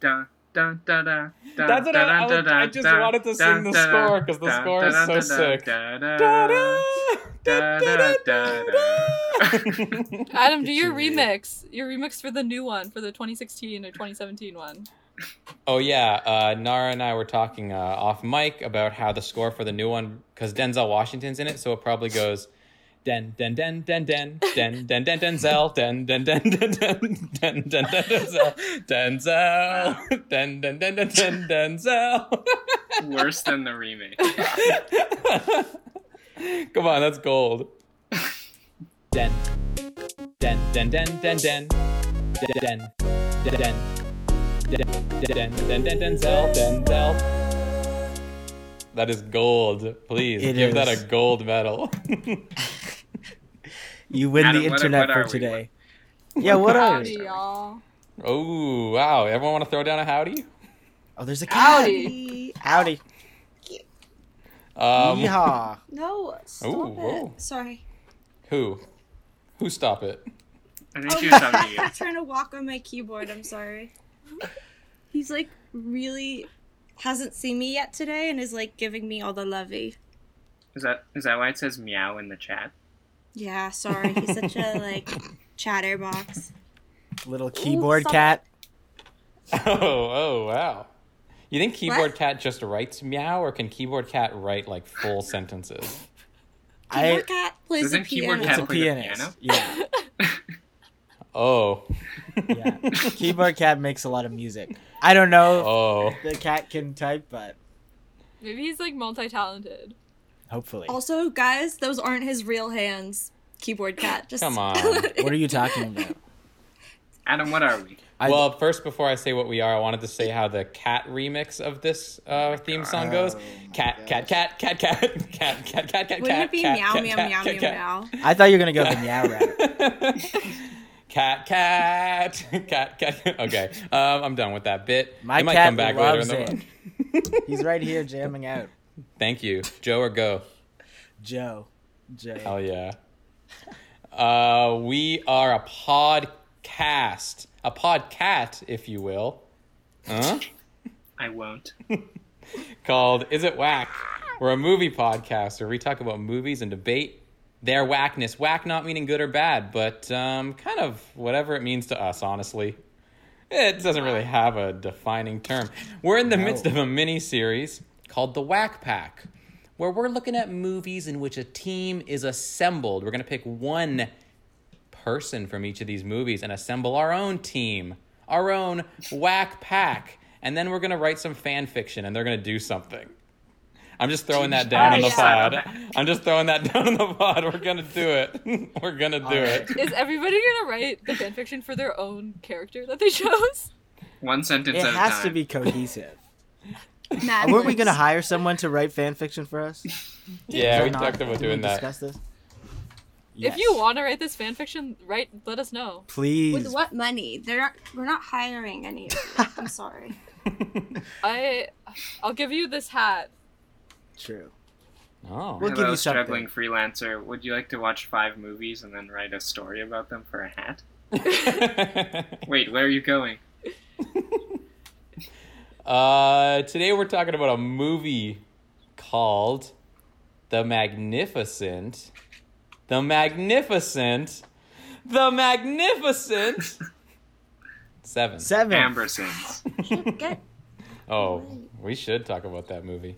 da da da da. da, That's what I- da, I da, was- da, I just da, wanted to da, sing the da, score 'cause the da, score da, is so da, sick. da, da, Da, da, da, da, da, da. Adam, do your remix. Your remix for the new one, for the 2016 or 2017 one. Oh yeah, uh, Nara and I were talking uh, off mic about how the score for the new one, because Denzel Washington's in it, so it probably goes, Den den den den den den den den Denzel den den den den den den den den Denzel Denzel den den den den den Denzel. Worse than the remake. Come on, that's gold. Den den den den den den den den den den den den Denzel Denzel. That is gold. Please It give that is. a gold medal. You win Adam, the internet what are for we? today. Yeah, what are Howdy, we? y'all. oh wow! Everyone want to throw down a howdy? Oh, there's a cat. Howdy. Howdy. Um, Yeehaw. No, stop Ooh, it. whoa. Sorry. who? Who stop it? I think she was talking to you. I'm trying to walk on my keyboard. I'm sorry. He's like really hasn't seen me yet today and is like giving me all the lovey. Is that is that why it says meow in the chat? Yeah, sorry. He's such a like chatterbox. Little keyboard stop. cat. Oh oh wow! You think keyboard What? cat just writes meow, or can keyboard cat write like full sentences? I, Keyboard cat plays Doesn't the keyboard piano. it's cat a play the piano? Yeah, Oh. yeah. keyboard cat makes a lot of music. I don't know Oh. if the cat can type, but Maybe he's like multi-talented. Hopefully. Also, guys, those aren't his real hands. Keyboard cat. Just Come on. What are you talking about? Adam, what are we? I- well, first, before I say what we are, I wanted to say how the cat remix of this uh, theme song goes. Oh, Cat, cat, cat, cat, cat, cat, cat, cat, cat, cat, Wouldn't it be cat, meow cat, meow cat, meow cat, meow cat. meow? I thought you were gonna go the meow route. Cat, cat, cat, cat. Okay, um, I'm done with that bit. My it might cat come back later in loves the it. month. He's right here jamming out. Thank you, Joe or go. Joe. Joe. Hell yeah. Uh, we are a podcast, a podcat, if you will. Huh? I won't. called Is It Whack? We're a movie podcast where we talk about movies and debate their whackness. Whack not meaning good or bad, but um, kind of whatever it means to us, honestly. It doesn't really have a defining term. We're in the No. midst of a mini series called The Whack Pack, where we're looking at movies in which a team is assembled. We're going to pick one person from each of these movies and assemble our own team, our own whack pack. And then we're going to write some fan fiction and they're going to do something. I'm just throwing that down Oh, on the yeah. pod. I'm just throwing that down on the pod. We're going to do it. We're going to do it. Is everybody gonna write the fanfiction for their own character that they chose? One sentence It at a has time. to be cohesive. Mad Weren't we gonna hire someone to write fan fiction for us? Yeah, we not- talked about did we doing that. Discuss this. If you want to write this fanfiction, write. Let us know. please. With what money? They're not, we're not hiring any of you. I'm sorry. I, I'll give you this hat. True. Oh. We'll give Hello, you something. struggling freelancer. Would you like to watch five movies and then write a story about them for a hat? Wait, where are you going? Uh, today we're talking about a movie called The Magnificent. The Magnificent. The Magnificent. Seven. Seven. Ambersons. Should Oh, we should talk about that movie.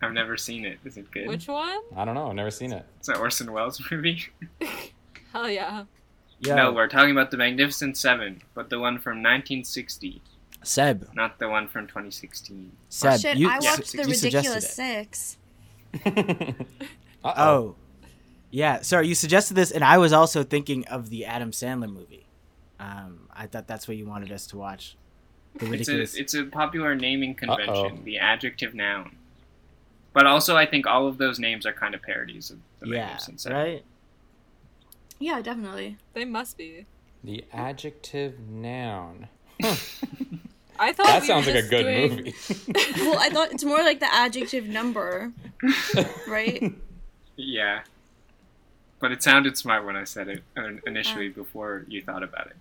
I've never seen it. Is it good? Which one? I don't know. I've never seen it. It's an Orson Welles movie. Hell yeah. yeah. No, we're talking about the Magnificent Seven, but the one from 1960, Seb. not the one from 2016. Seb. Shit, you, I watched you the suggested ridiculous six. Uh-oh. Oh. Yeah, sorry, you suggested this, and I was also thinking of the Adam Sandler movie. Um, I thought that's what you wanted us to watch. The It's a it's a popular naming convention, Uh-oh. the adjective noun. But also, I think all of those names are kind of parodies of the yeah, Magnificent Seven. right? Yeah, definitely. They must be. The adjective noun. I thought That we sounds like a good doing- movie. Well, I thought it's more like the adjective number, right? Yeah. But it sounded smart when I said it uh, initially before you thought about it.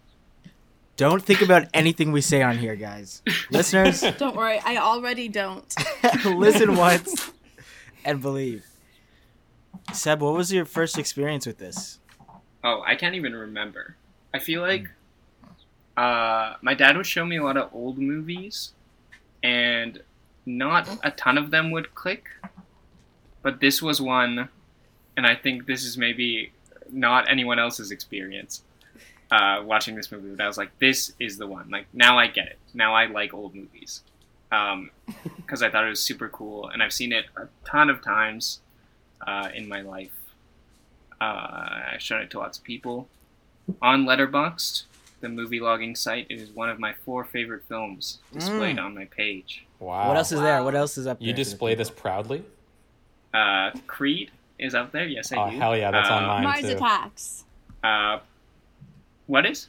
Don't think about anything we say on here, guys. Listeners, Don't worry, I already don't. listen once and believe. Seb, what was your first experience with this? Oh, I can't even remember. I feel like uh, my dad would show me a lot of old movies, and not a ton of them would click. But this was one, and I think this is maybe not anyone else's experience uh, watching this movie. But I was like, this is the one. Like now I get it. Now I like old movies because I thought it was super cool, and I've seen it a ton of times uh, in my life. Uh, I've shown it to lots of people. On Letterboxd, the movie logging site, it is one of my four favorite films displayed Mm. on my page. Wow. What else is there? What else is up You there for the display this proudly? Uh, Creed is up there. Yes, I do. Oh, do. hell yeah, that's on Uh, mine. Mars too. Attacks. Uh, what is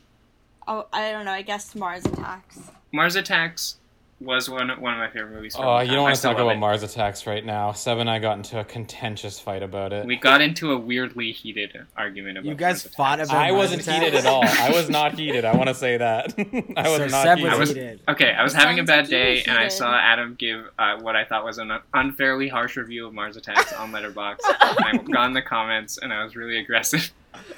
Oh, I don't know. I guess Mars Attacks. Mars Attacks? Was one one of my favorite movies. Oh, long you don't want to talk about it. Mars attacks right now. Seb and I got into a contentious fight about it. We got into a weirdly heated argument about. It. You guys Mars fought Attacks. about- I Mars wasn't attacks? heated at all. I was not heated. I want to say that. I was so not Seb heated. was I was- Okay, I was It having a bad like day, and I saw Adam give uh, what I thought was an unfairly harsh review of Mars Attacks on Letterboxd. I got in the comments, and I was really aggressive.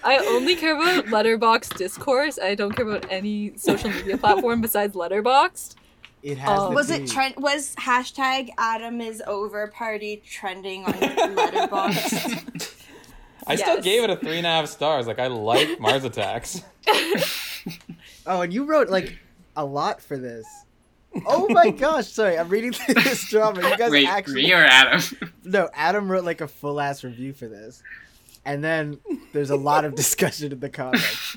I only care about Letterboxd discourse. I don't care about any social media platform besides Letterboxd. It has the Was it trend? Was hashtag Adam is over party trending on Letterboxd? I still gave it a three and a half stars. Like I like Mars attacks. Oh, and you wrote like a lot for this. Oh my gosh! Sorry, I'm reading this drama. You guys Wait, actually me or Adam? no. Adam wrote like a full ass review for this, and then there's a lot of discussion in the comments.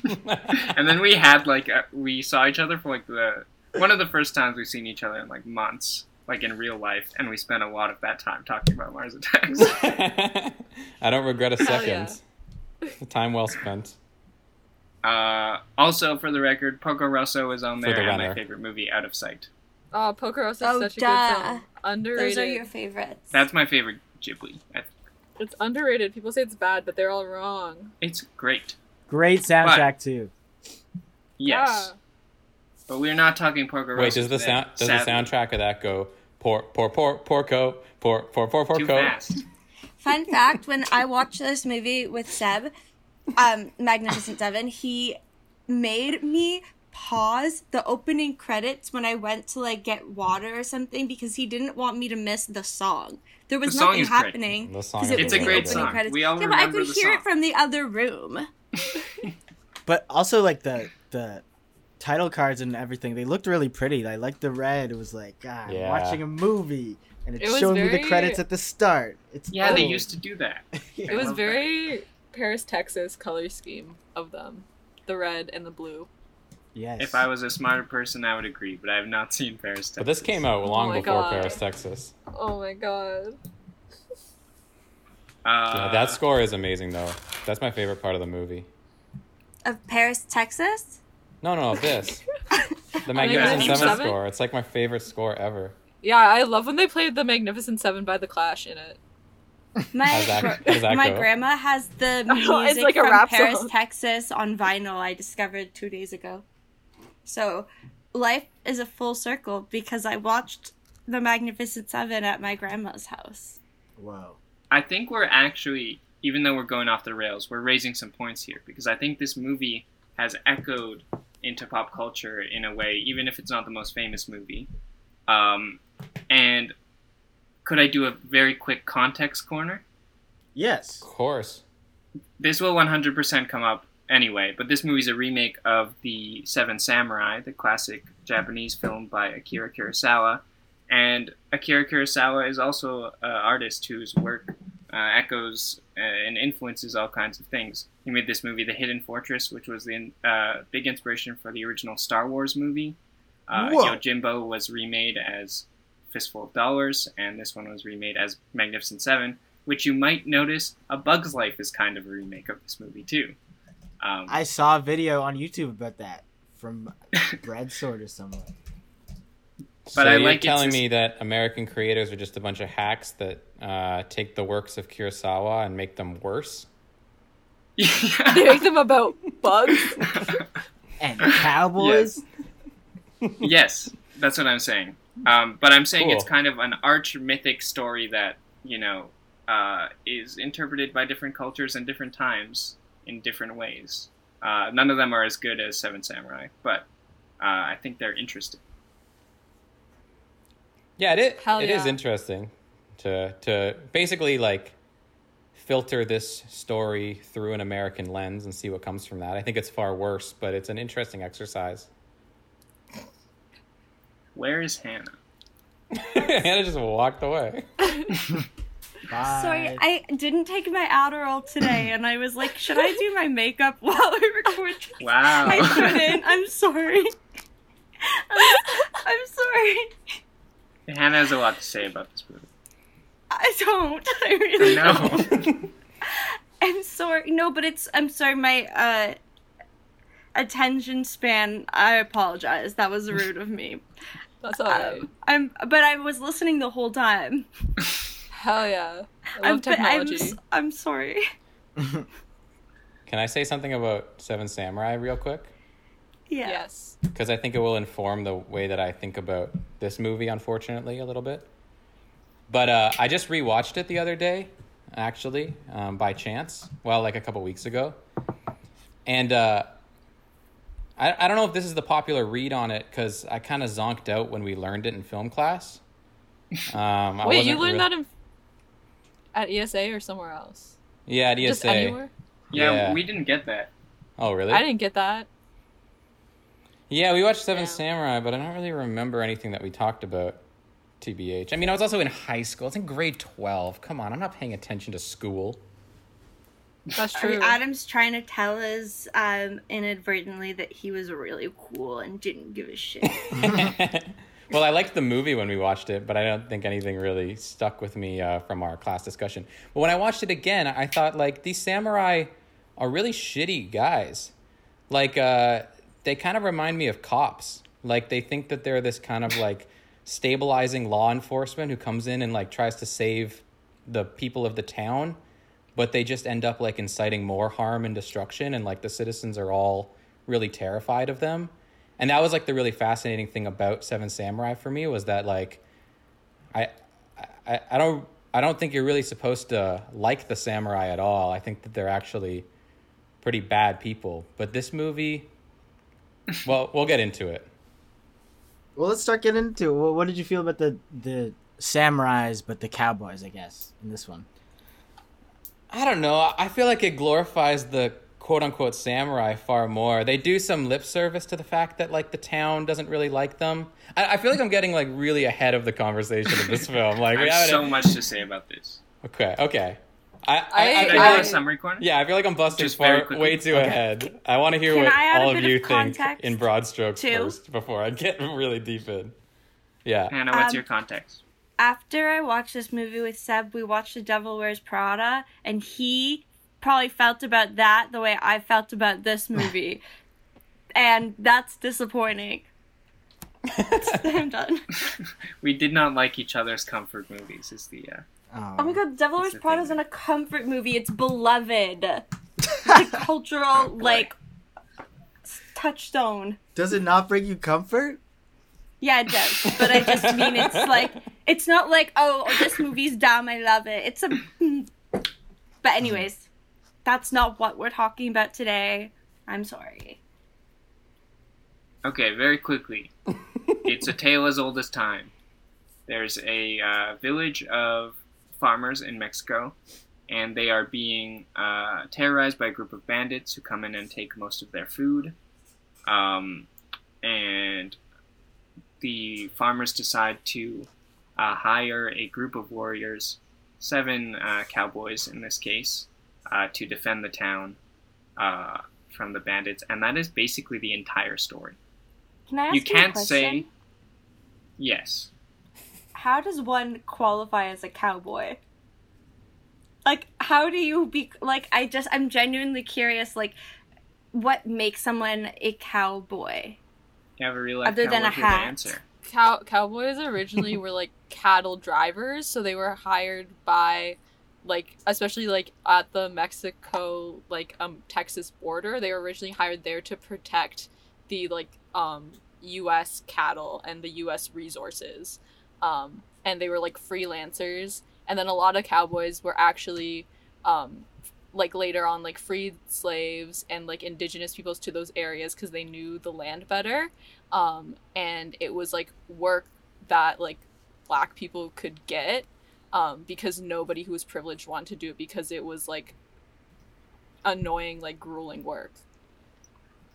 and then we had like uh, we saw each other for like the one of the first times we've seen each other in like months, like in real life, and we spent a lot of that time talking about Mars Attacks. I don't regret a Hell yeah. second. Time well spent. uh, also, for the record, Porco Rosso is on For there, the and my favorite movie, Out of Sight. Oh, Pokeros is Oh, such a duh. good film. Underrated. Those are your favorites. That's my favorite Ghibli. I- It's underrated. People say it's bad, but they're all wrong. It's great. Great soundtrack too. Yes, but we're not talking Porco Rosso. Wait, does the today, sound does the soundtrack of that go por por por porco por por por too fast? Fun fact: When I watched this movie with Seb, um, Magnificent Seven, he made me pause the opening credits when I went to like get water or something because he didn't want me to miss the song. There was The song nothing is great. happening. The song 'cause is it It's a great song. credits. We all yeah, but I could hear song. it from the other room. But also like the the title cards and everything, they looked really pretty. I liked the red. It was like God, I'm Yeah. watching a movie, and It it's was showing me the credits at the start. It's Yeah, they used to do that. It was love that. very Paris, Texas color scheme of them. The red and the blue. yes. If I was a smarter person, I would agree, but I have not seen Paris. But this came out long my before God. Paris, Texas. Oh my god. Uh, Yeah, that score is amazing though. That's my favorite part of the movie. Of Paris, Texas. No, no, this. The Magnificent Magnificent Seven Seven? score. It's like my favorite score ever. Yeah, I love when they played the Magnificent Seven by the Clash in it. My that- gr- that my grandma has the It's music like a from rap Paris, song. Texas on vinyl. I discovered two days ago. So, life is a full circle because I watched The Magnificent Seven at my grandma's house. Wow. I think we're actually, even though we're going off the rails, we're raising some points here because I think this movie has echoed into pop culture in a way, even if it's not the most famous movie. Um, and could I do a very quick context corner? Yes. Of course. This will 100% come up anyway, but this movie's a remake of the Seven Samurai, the classic Japanese film by Akira Kurosawa. And Akira Kurosawa is also an artist whose work uh, echoes uh, and influences all kinds of things. He made this movie, The Hidden Fortress, which was the uh, big inspiration for the original Star Wars movie. Uh. Yojimbo was remade as Fistful of Dollars, and this one was remade as Magnificent Seven, which you might notice A Bug's Life is kind of a remake of this movie, too. Um, I saw a video on YouTube about that from Bread Sword or someone. So I you're like it's telling me that American creators are just a bunch of hacks that uh, take the works of Kurosawa and make them worse? They make them about bugs. and cowboys. yes, that's what I'm saying. Um, but I'm saying it's kind of an arch mythic story that you know uh, is interpreted by different cultures and different times in different ways. Uh, none of them are as good as Seven Samurai, but uh, I think they're interesting. Yeah, it is, Hell it is yeah. interesting to to basically like filter this story through an American lens and see what comes from that. I think it's far worse, but it's an interesting exercise. Where is Hannah? Hannah just walked away. Bye. Sorry, I didn't take my Adderall today, and I was like, should I do my makeup while we record? this? Wow. I couldn't. I'm sorry. I'm, I'm sorry. Hannah has a lot to say about this movie. I don't. I really don't. No. I'm sorry. No, but it's. I'm sorry. My uh, attention span. I apologize. That was rude of me. That's alright. Um, I'm. But I was listening the whole time. Hell yeah. I I'm, love but I'm, technology. s- I'm sorry. Can I say something about Seven Samurai real quick? Yeah. Yes. Because I think it will inform the way that I think about this movie, unfortunately, a little bit. But uh, I just rewatched it the other day, actually, um, by chance. Well, like a couple weeks ago. And uh, I, I don't know if this is the popular read on it because I kind of zonked out when we learned it in film class. Um, I Wait, you learned real- that in at ESA or somewhere else? Yeah, at Just ESA. anywhere? Yeah, Yeah. we didn't get that. Oh, really? I didn't get that. Yeah, we watched Seven Yeah. Samurai, but I don't really remember anything that we talked about. TBH. I mean, I was also in high school. It's in grade twelve. Come on, I'm not paying attention to school. That's I true. mean, Adam's trying to tell us um, inadvertently that he was really cool and didn't give a shit. well, I liked the movie when we watched it, but I don't think anything really stuck with me uh, from our class discussion. But when I watched it again, I thought like these samurai are really shitty guys. Like uh, they kind of remind me of cops. Like they think that they're this kind of like stabilizing law enforcement who comes in and like tries to save the people of the town, but they just end up like inciting more harm and destruction, and like the citizens are all really terrified of them. And that was like the really fascinating thing about Seven Samurai for me was that like I I, I don't I don't think you're really supposed to like the samurai at all. I think that they're actually pretty bad people. But this movie well, we'll get into it. Well, let's start getting into it. What, what did you feel about the the samurais, but the cowboys? I guess in this one. I don't know. I feel like it glorifies the quote unquote samurai far more. They do some lip service to the fact that like the town doesn't really like them. I, I feel like I'm getting like really ahead of the conversation of this film. Like, I we have so much to say about this. okay, okay. I, I, I- Should I, I do I- a summary corner? yeah, I feel like I'm busting Just very far, quickly. way too Okay. ahead. I want to hear Can what I add a all of bit you of think context, in broad strokes too? first before I get really deep in. Yeah. Hannah, what's Um, your context? After I watched this movie with Seb, we watched The Devil Wears Prada, and he probably felt about that the way I felt about this movie. and that's disappointing. I'm done. We did not like each other's comfort movies. Is the uh, Oh my god, Devil Wears Prada isn't a comfort movie. It's beloved. It's a cultural boy. like touchstone. Does it not bring you comfort? Yeah, it does. But I just mean it's like it's not like oh, oh this movie's dumb. I love it. It's a. But anyways, that's not what we're talking about today. I'm sorry. okay. Very quickly, it's a tale as old as time. There's a uh, village of farmers in Mexico, and they are being uh, terrorized by a group of bandits who come in and take most of their food. Um, and the farmers decide to uh, hire a group of warriors, seven uh, cowboys in this case, uh, to defend the town uh, from the bandits, and that is basically the entire story. Can I ask You you, can't a question? say yes. How does one qualify as a cowboy? Like, how do you be like? I just I'm genuinely curious. Like, what makes someone a cowboy? You have a real life Other than a cowboy here to hat. answer. Cow- cowboys originally were like cattle drivers, so they were hired by like especially like at the Mexico like um Texas border. They were originally hired there to protect the like um U.S. cattle and the U.S. resources, um, and they were like freelancers. And then a lot of cowboys were actually um, like later on like freed slaves and like indigenous peoples to those areas because they knew the land better um and it was like work that like black people could get um because nobody who was privileged wanted to do it because it was like annoying like grueling work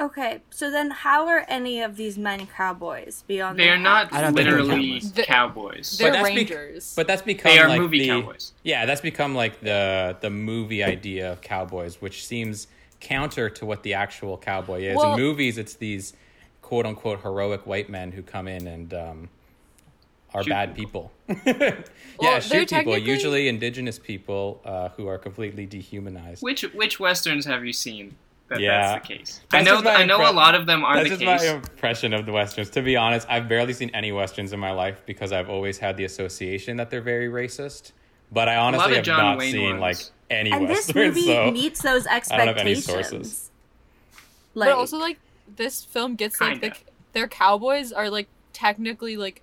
Okay, so then how are any of these men cowboys beyond? They are not I don't think they're literally cowboys. The- cowboys. they're that's bec- rangers But that's become They are like movie the, cowboys. Yeah, that's become like the the movie idea of cowboys, which seems counter to what the actual cowboy is. Well- In movies, it's these quote unquote heroic white men who come in and um, are bad people. yeah, they're shoot people. technically- Usually indigenous people uh, who are completely dehumanized. Which which westerns have you seen that Yeah. that's the case? That's I know just I know a lot of them are That's the just case. my impression of the westerns. To be honest, I've barely seen any westerns in my life because I've always had the association that they're very racist. But I honestly have John not Wayne seen like ones. any and this movie so meets those don't have any expectations. sources. Like, but also like this film gets like the, their cowboys are like technically like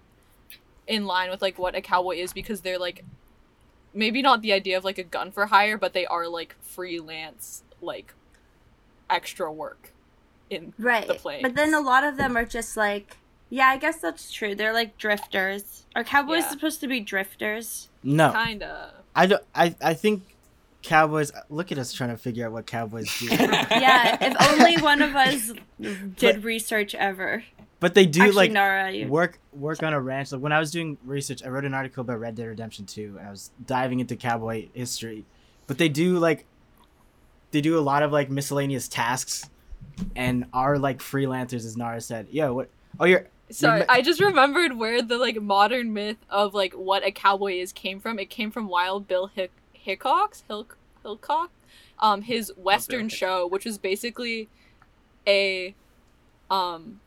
in line with like what a cowboy is because they're like maybe not the idea of like a gun for hire but they are like freelance like extra work in right. the plains. But then a lot of them are just like, yeah, I guess that's true. They're like drifters. Are cowboys Yeah. supposed to be drifters? No, kinda I don't. I I think cowboys. Look at us trying to figure out what cowboys do. Yeah, if only one of us did research ever. but they do Actually, like Nara, you. work work on a ranch. Like when I was doing research, I wrote an article about Red Dead Redemption 2 and I was diving into cowboy history. But they do like they do a lot of like miscellaneous tasks and are like freelancers as Nara said. Yo, what Oh, you're Sorry, ma- I just remembered where the like modern myth of like what a cowboy is came from. It came from Wild Bill Hick- Hickox, Hill- Hillcock, um, his Western Hickok. show, which was basically a, um,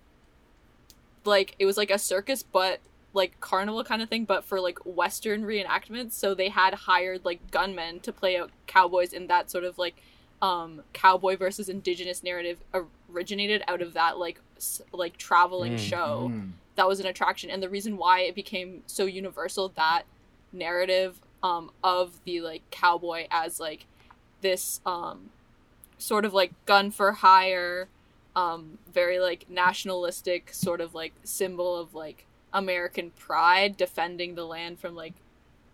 like it was like a circus, but like carnival kind of thing, but for like Western reenactments. So they had hired like gunmen to play out cowboys in that sort of like, um, cowboy versus indigenous narrative originated out of that like s- like traveling Mm, show Mm. that was an attraction and the reason why it became so universal that narrative um of the like cowboy as like this um sort of like gun for hire um very like nationalistic sort of like symbol of like american pride defending the land from like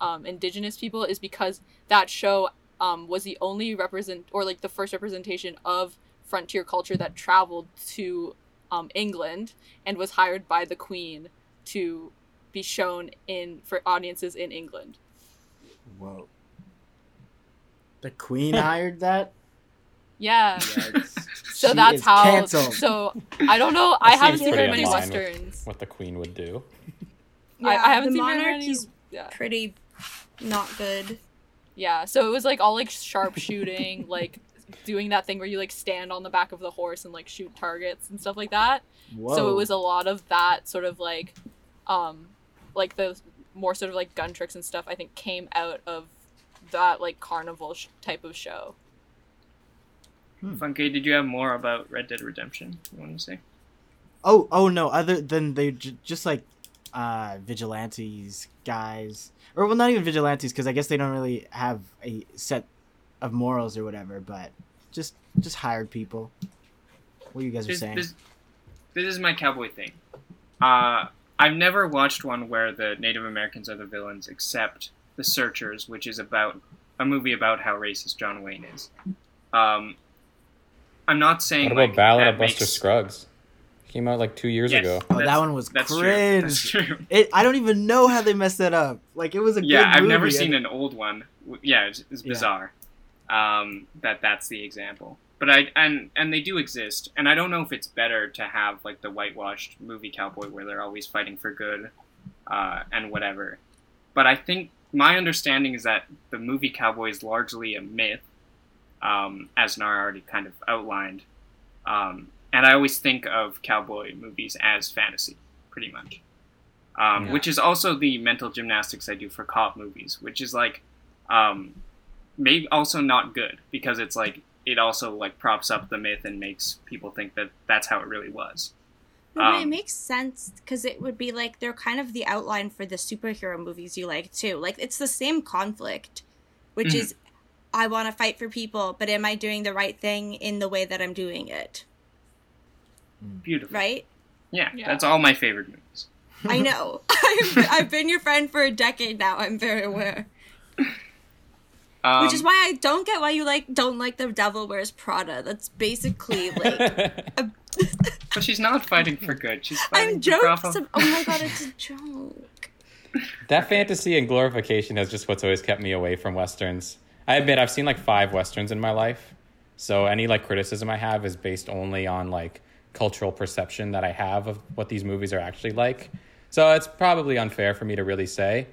um indigenous people is because that show um was the only represent or like the first representation of frontier culture that traveled to um, England and was hired by the Queen to be shown in for audiences in England. Whoa. The queen hired that? Yeah. Yikes. So She that's is how. canceled. So I don't know. I haven't seen very many in line with westerns. What the queen would do. I, I haven't the seen very many. Yeah. pretty not good. Yeah. So it was like all like sharpshooting, like doing that thing where you like stand on the back of the horse and like shoot targets and stuff like that. Whoa. So it was a lot of that sort of like, um, like the more sort of like gun tricks and stuff. I think came out of that like carnival sh- type of show. Funky, did you have more about Red Dead Redemption? You want to say? Oh, oh no! Other than they j- just like uh vigilantes guys, or well, not even vigilantes because I guess they don't really have a set of morals or whatever. But just just hired people. What you guys are saying? this, this is my cowboy thing. Uh, I've never watched one where the Native Americans are the villains, except The Searchers, which is about a movie about how racist John Wayne is. Um, I'm not saying What about like, Ballad of Buster makes- Scruggs? Came out like two years Yes, ago. Oh, that one was that's true. cringe. That's true. It, I don't even know how they messed that up. Like it was a yeah, good I've movie, never seen an old one. Yeah, it's, it's Yeah. bizarre. Um, that that's the example. But I and and they do exist, and I don't know if it's better to have like the whitewashed movie cowboy where they're always fighting for good, uh, and whatever. But I think my understanding is that the movie cowboy is largely a myth, um, as Nara already kind of outlined. Um, and I always think of cowboy movies as fantasy, pretty much. Um, Yeah. Which is also the mental gymnastics I do for cop movies, which is like, um, maybe also not good because it's like it also like props up the myth and makes people think that that's how it really was. But it Um, makes sense because it would be like they're kind of the outline for the superhero movies you like too. Like it's the same conflict, which Mhm. is I want to fight for people, but am I doing the right thing in the way that I'm doing it? Beautiful. Right? Yeah, Yeah. that's all my favorite movies. I know. I've, I've been your friend for a decade now. I'm very aware. Um, Which is why I don't get why you like don't like the Devil Wears Prada. That's basically like but she's not fighting for good. She's fighting I'm for jokes. profit. Oh my god, it's a joke. that fantasy and glorification is just what's always kept me away from westerns. I admit I've seen like five westerns in my life, so any like criticism I have is based only on like cultural perception that I have of what these movies are actually like. So it's probably unfair for me to really say,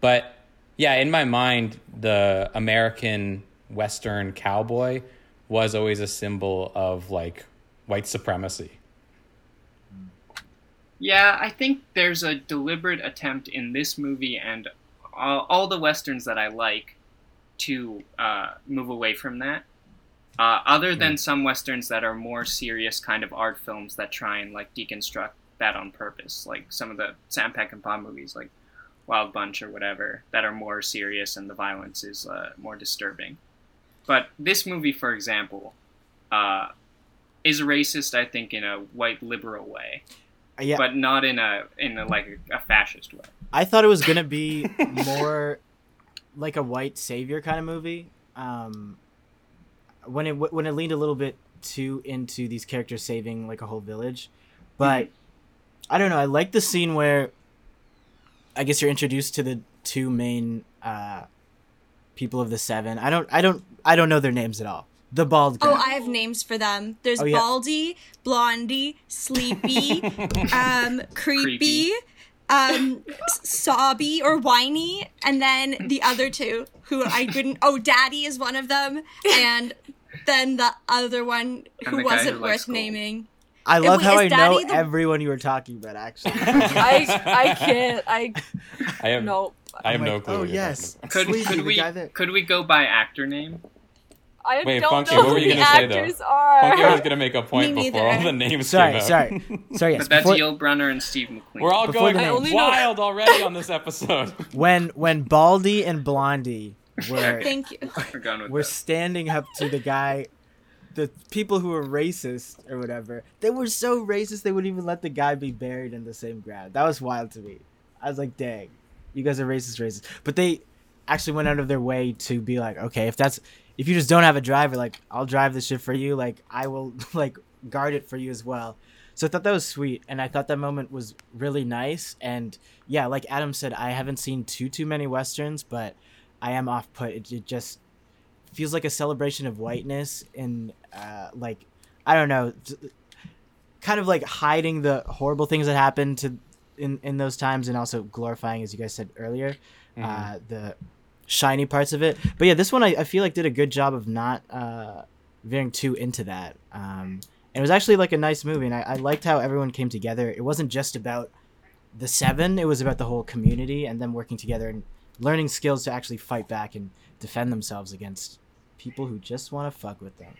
but yeah, in my mind, the American Western cowboy was always a symbol of like white supremacy. Yeah, I think there's a deliberate attempt in this movie and all, all the westerns that I like to uh, move away from that. Uh, other than some westerns that are more serious kind of art films that try and like deconstruct that on purpose, like some of the Sam Peckinpah movies, like Wild Bunch or whatever, that are more serious and the violence is uh, more disturbing. But this movie, for example, uh, is racist. I think in a white liberal way yeah, but not in a in a like a, a fascist way. I thought it was gonna be more like a white savior kind of movie. Um, when it when it leaned a little bit too into these characters saving like a whole village, but I don't know. I like the scene where I guess you're introduced to the two main uh, people of the seven. I don't I don't I don't know their names at all. The bald guy. Oh, I have names for them. There's Oh, yeah. Baldy, Blondie, Sleepy, um, Creepy, Creepy. Um, Sobby or Whiny, and then the other two who I couldn't. Oh, Daddy is one of them, and then the other one who wasn't who worth likes gold. naming. I love wait, how is I know Daddy the- everyone you were talking about. Actually, I I can't. I I have no. I have I'm no clue. Oh yes, Could could we that- could we go by actor name? I Wait, don't Funky, know what were who you the gonna say, though? actors are. Funky was gonna make a point Me before all the names Sorry, came out. sorry, sorry. Yes, But that's before- Yul Brynner and Steve McQueen. We're all Before going the I only know- wild already on this episode. when when Baldy and Blondie were Thank you. We're going with were standing up to the guy, the people who were racist or whatever. They were so racist they wouldn't even let the guy be buried in the same ground. That was wild to me. I was like, dang, you guys are racist, racist. But they actually went out of their way to be like, okay, if that's if you just don't have a driver, like I'll drive this shit for you. Like I will like guard it for you as well. So I thought that was sweet, and I thought that moment was really nice. And yeah, like Adam said, I haven't seen too too many westerns, but I am off put. It, it just feels like a celebration of whiteness and uh, like I don't know, kind of like hiding the horrible things that happened to in in those times, and also glorifying, as you guys said earlier, uh, the shiny parts of it. But yeah, this one I, I feel like did a good job of not uh, veering too into that. Um, and it was actually like a nice movie, and I, I liked how everyone came together. It wasn't just about the seven; it was about the whole community and them working together and learning skills to actually fight back and defend themselves against people who just want to fuck with them.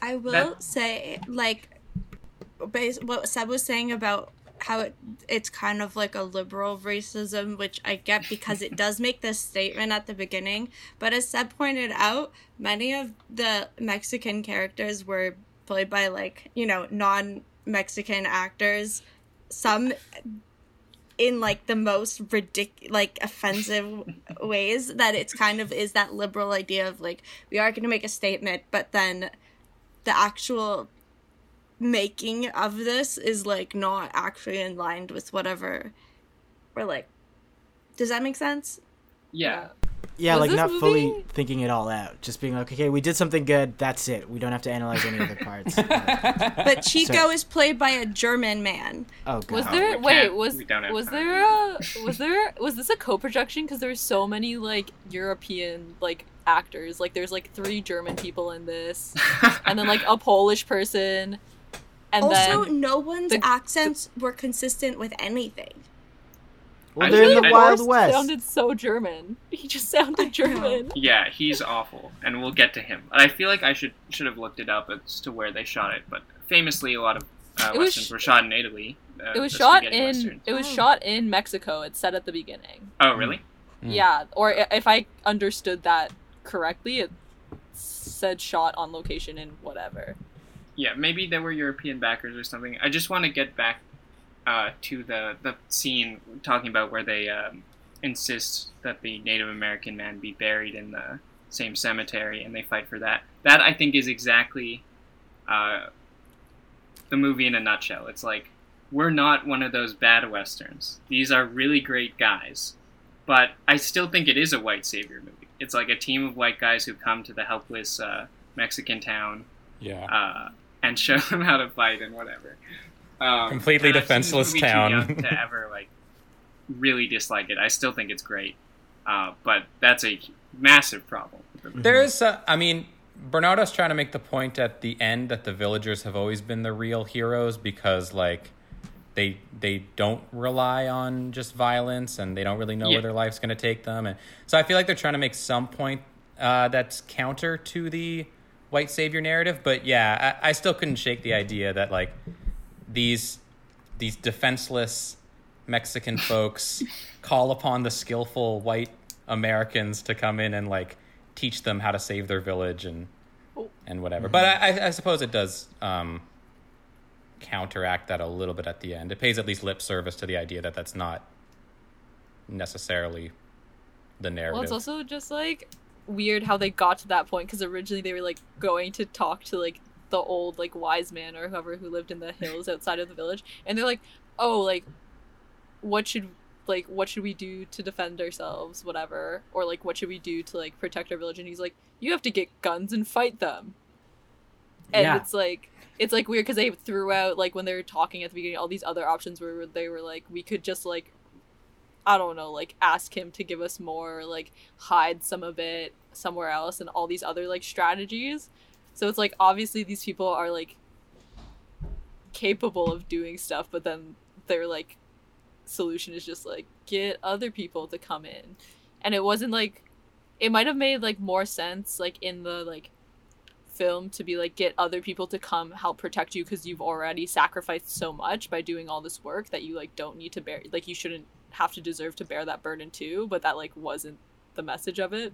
I will That- say, like, based what Seb was saying about how it it's kind of like a liberal racism, which I get because it does make this statement at the beginning. But as Seb pointed out, many of the Mexican characters were played by like you know non Mexican actors. Some in like the most ridic- like offensive ways that it's kind of is that liberal idea of like we are going to make a statement but then the actual making of this is like not actually in line with whatever we're like does that make sense yeah. Yeah, Was like this not fully thinking it all out. Just being like, okay, we did something good. That's it. We don't have to analyze any other parts. But chico Sorry. is played by a german man oh god. Was there we wait was we don't have was time. there a was there was this a co-production because there were so many like European like actors like there's like three German people in this and then like a Polish person and also then no one's the- accents were consistent with anything Well, I they're in the Wild West. Sounded so German. He just sounded German. Yeah, he's awful, and we'll get to him. But I feel like I should should have looked it up as to where they shot it. But famously, a lot of uh, It westerns sh- were shot in Italy. Uh, It was shot in. westerns. It was Oh. shot in Mexico. It said at the beginning. Oh, really? Mm. Yeah, or if I understood that correctly, it said shot on location in whatever. Yeah, maybe there were European backers or something. I just want to get back uh, to the the scene talking about where they um, insist that the Native American man be buried in the same cemetery, and they fight for that. That I think is exactly uh, the movie in a nutshell. It's like we're not one of those bad westerns. These are really great guys, but I still think it is a white savior movie. It's like a team of white guys who come to the helpless uh, Mexican town Yeah. uh, and show them how to fight and whatever. Um, Completely and I've seen defenseless too town. young to ever like really dislike it. I still think it's great, uh, but that's a massive problem. There's, uh, I mean, Bernardo's trying to make the point at the end that the villagers have always been the real heroes because, like, they they don't rely on just violence and they don't really know Yeah. where their life's going to take them, and so I feel like they're trying to make some point uh, that's counter to the white savior narrative. But yeah, I, I still couldn't shake the idea that like these these defenseless Mexican folks call upon the skillful white Americans to come in and like teach them how to save their village and Oh. and whatever. But I, I- I suppose it does um, counteract that a little bit at the end. It pays at least lip service to the idea that that's not necessarily the narrative. Well, it's also just like weird how they got to that point because originally they were like going to talk to like the old like wise man or whoever who lived in the hills outside of the village, and they're like, "Oh, like, what should like what should we do to defend ourselves, whatever, or like what should we do to like protect our village?" And he's like, "You have to get guns and fight them." And Yeah. it's like it's like weird because they threw out like when they were talking at the beginning all these other options where they were like we could just like I don't know, like ask him to give us more, like hide some of it somewhere else, and all these other like strategies. So it's like obviously these people are like capable of doing stuff, but then their like solution is just like get other people to come in, and it wasn't like it might have made like more sense like in the like film to be like get other people to come help protect you because you've already sacrificed so much by doing all this work that you like don't need to bear like you shouldn't have to deserve to bear that burden too but that like wasn't the message of it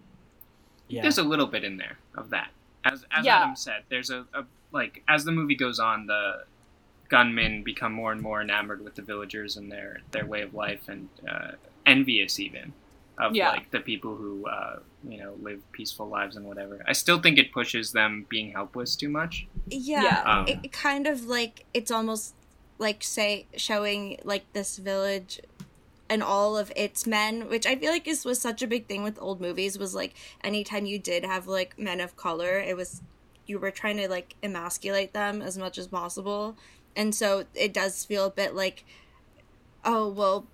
Yeah. There's a little bit in there of that. As as Yeah. Adam said, there's a, a like as the movie goes on, the gunmen become more and more enamored with the villagers and their their way of life and uh, envious even of Yeah. like the people who uh, you know live peaceful lives and whatever. I still think it pushes them being helpless too much. Yeah, Yeah. Um, it, it kind of like it's almost like say showing like this village and all of its men, which I feel like is was such a big thing with old movies was like anytime you did have like men of color, it was you were trying to like emasculate them as much as possible. And so it does feel a bit like oh well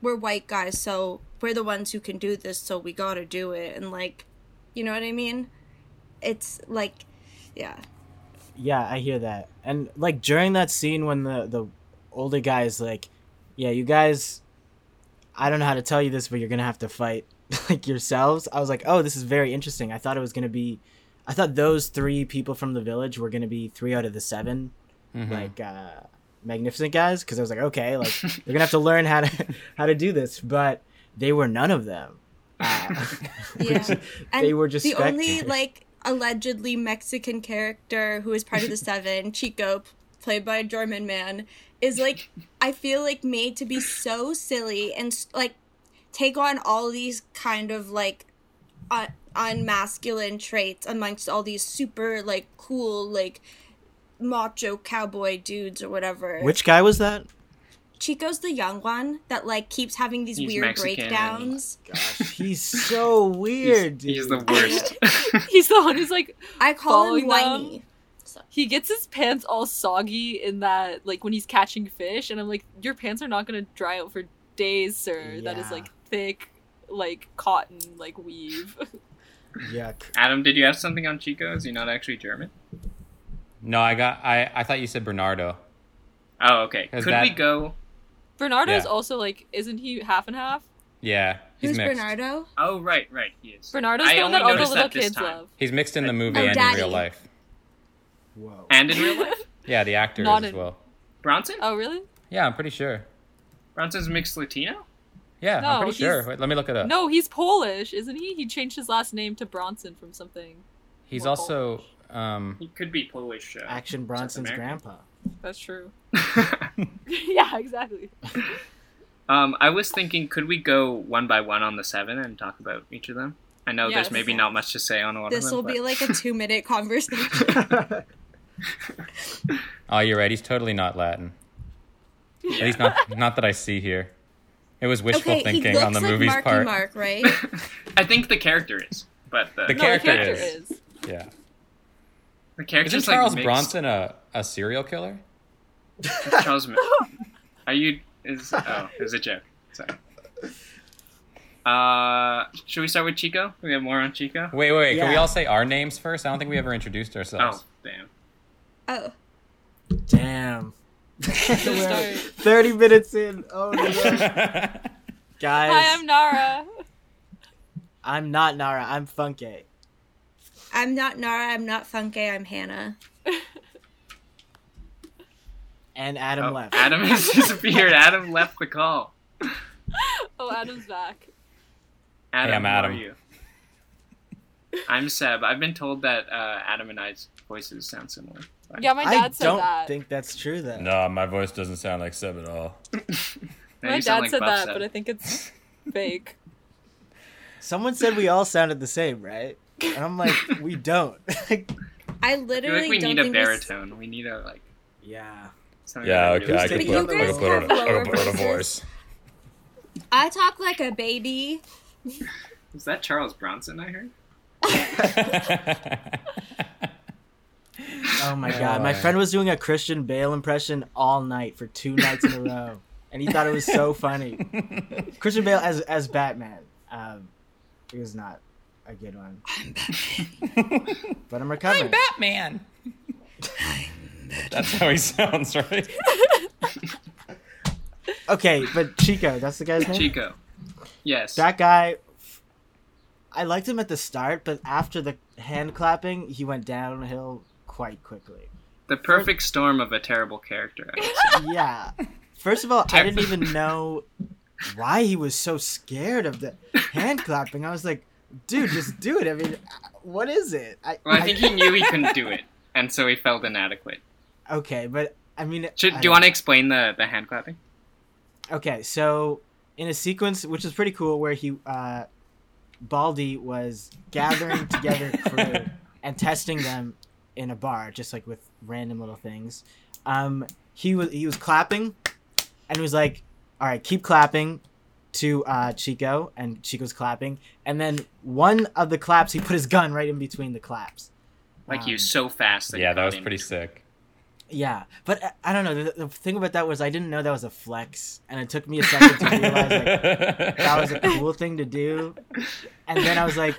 we're white guys so we're the ones who can do this so we got to do it and like you know what I mean? It's like yeah. Yeah, I hear that. And like during that scene when the the older guy is like, "Yeah, you guys, I don't know how to tell you this, but you're gonna have to fight like yourselves." I was like, "Oh, this is very interesting." I thought it was gonna be, I thought those three people from the village were gonna be three out of the 7 Mhm. like uh, magnificent guys, because I was like, okay, like they're gonna have to learn how to how to do this, but they were none of them. Uh, Yeah. which- And they were just the only like allegedly Mexican character who is part of the Seven, Chico, played by a German man, is like I feel like made to be so silly and like take on all these kind of like un- unmasculine traits amongst all these super like cool like macho cowboy dudes or whatever. Which guy was that? Chico's the young one that like keeps having these He's weird Mexican breakdowns. Gosh, he's so weird. He's, he's the worst. he's the one who's like I call him Following them? Whiny. he gets his pants all soggy in that like when he's catching fish and i'm like your pants are not going to dry out for days sir that is like thick like cotton like weave Yuck. Adam, did you have something on Chico? Is he not actually German? No, I got. I I thought you said Bernardo. Oh, okay Could that- we go Bernardo's Yeah. also like, isn't he half and half? Yeah, he's Who's mixed. Bernardo? Oh right, right, he is. Bernardo's I the one that all the little that kids time. love. He's mixed in the movie Oh, and Daddy. in real life. Whoa. And in real life, Yeah, the actor Not is as in- well. Bronson. Oh, really? Yeah, I'm pretty sure. Bronson's mixed Latino. Yeah, No, I'm pretty sure. Wait, let me look it up. No, he's Polish, isn't he? He changed his last name to Bronson from something. he's more also um He could be Polish. Uh, Action Bronson's grandpa. That's true. yeah, exactly. um, I was thinking, could we go one by one on the seven and talk about each of them? I know Yes. there's maybe not much to say on one This of them. This will them. be like a two minute conversation. Oh, you're right. He's totally not Latin. At least not not that I see here. It was wishful okay, thinking on the like movie's Marky part. Mark, right? I think the character is, but the, The no, character the character is. is. Yeah. the character's Isn't like Charles mixed. Bronson a, a serial killer? Charles. Ma- Are you? Is oh, it was a joke. Sorry. Uh, should we start with Chico? We have more on Chico. Wait, wait, wait. Can we all say our names first? I don't think we ever introduced ourselves. Oh, damn. Oh. Damn. Good We're start. 30 minutes in. Oh no. Guys, Hi, I'm Nara. I'm not Nara. I'm Funke. I'm not Nara, I'm not Funke, I'm Hannah. And Adam Oh, left. Adam has disappeared. Adam left the call. Oh, Adam's back. Adam, I'm how Adam. are you? I'm Seb. I've been told that uh, Adam and I's voices sound similar. But- Yeah, my I dad said don't that. think that's true though. no, my voice doesn't sound like Seb at all. My dad like said Buff that, Seb. but I think it's fake. Someone said we all sounded the same, right? And I'm like, we don't. I literally I feel literally like we don't need a think this- baritone. We need a like. yeah. Yeah, that okay. really I could But put, you I guys could put, on, have a- I lower could put on a voice. I talk like a baby. Is that Charles Bronson? I heard. Oh my god. My friend was doing a Christian Bale impression all night for two nights in a row. And he thought it was so funny. Christian Bale as as Batman. Um, it was not a good one. But I'm recovering. I'm Batman. That's how he sounds, right? Okay, but Chico, that's the guy's name. Chico. Yes. That guy, I liked him at the start, but after the hand clapping, he went downhill quite quickly. the perfect storm of a terrible character. I. Yeah. First of all, I didn't even know why he was so scared of the hand clapping. I was like, dude, just do it. I mean, what is it? I, well, I think he knew he couldn't do it, and so he felt inadequate. Okay, but I mean, Should, I do you want to explain the the hand clapping? Okay, so in a sequence which is pretty cool, where he, uh, Baldy was gathering together crew and testing them in a bar, just like with random little things. Um, he was he was clapping, and he was like, "All right, keep clapping." To uh, Chico, and Chico's clapping, and then one of the claps, he put his gun right in between the claps. Like he was Um, so fast. That yeah, that was him. pretty sick. Yeah, but I- I don't know. The, the thing about that was I didn't know that was a flex, and it took me a second to realize like that was a cool thing to do. And then I was like,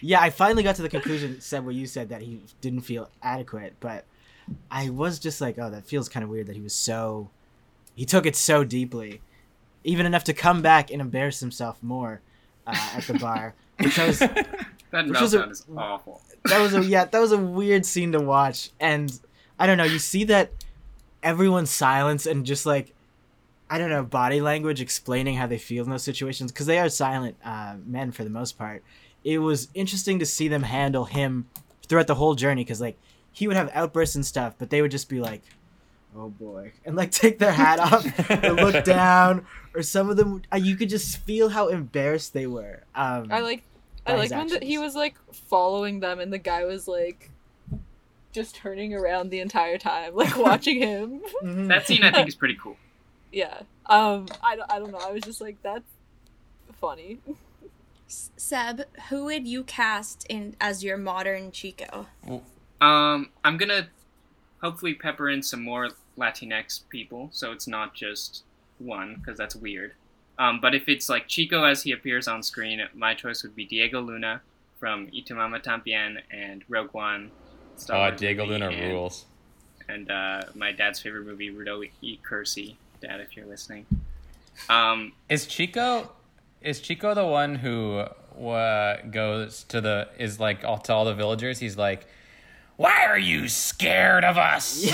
yeah, I finally got to the conclusion, said what you said, that he didn't feel adequate. But I was just like, oh, that feels kind of weird that he was so. He took it so deeply. Even enough to come back and embarrass himself more uh, at the bar. Which was. That Which was a- is awful. That was a yeah, that was a weird scene to watch. And I don't know, you see that everyone's silence and just like I don't know, body language explaining how they feel in those situations because they are silent uh, men for the most part. It was interesting to see them handle him throughout the whole journey because like he would have outbursts and stuff, but they would just be like, "Oh boy," and like take their hat off and look down, or some of them uh, you could just feel how embarrassed they were. Um, I like, I like when the, he was like following them, and the guy was like, just turning around the entire time, like watching him. mhm. That scene I think is pretty cool. yeah. Um. I don't. I don't know. I was just like, that's funny. Seb, who would you cast in as your modern Chico? Um, I'm gonna hopefully pepper in some more Latinx people, so it's not just one, because that's weird. Um, but if it's like Chico as he appears on screen, my choice would be Diego Luna from Y Tu Mamá También and Rogue One. Star Oh, Wars Diego Luna and, rules. And uh, my dad's favorite movie, Rudo E. Kersey. Dad, if you're listening. Um, Is Chico is Chico the one who uh, goes to the is like all to all the villagers? He's like, "Why are you scared of us? he's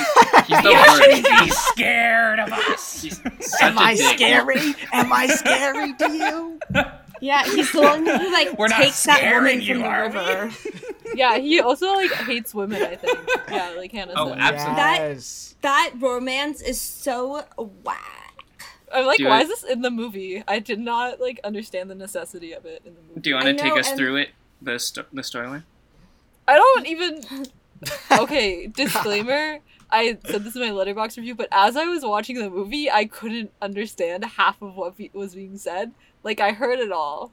the worst. Be scared of us." He's such Am a I dick. scary? Am I scary to you? Yeah, he's the one who like We're takes that woman you, from the are we? river. Yeah, he also like hates women. I think. Yeah, like Hannah Oh, said. absolutely. Yes. That romance is so whack. I'm like, Do why it. is this in the movie? I did not like understand the necessity of it in the movie. Do you want I to take us and- through it? The sto- the storyline. I don't even. Okay, disclaimer. I said this in my Letterboxd review, but as I was watching the movie, I couldn't understand half of what be- was being said. Like I heard it all,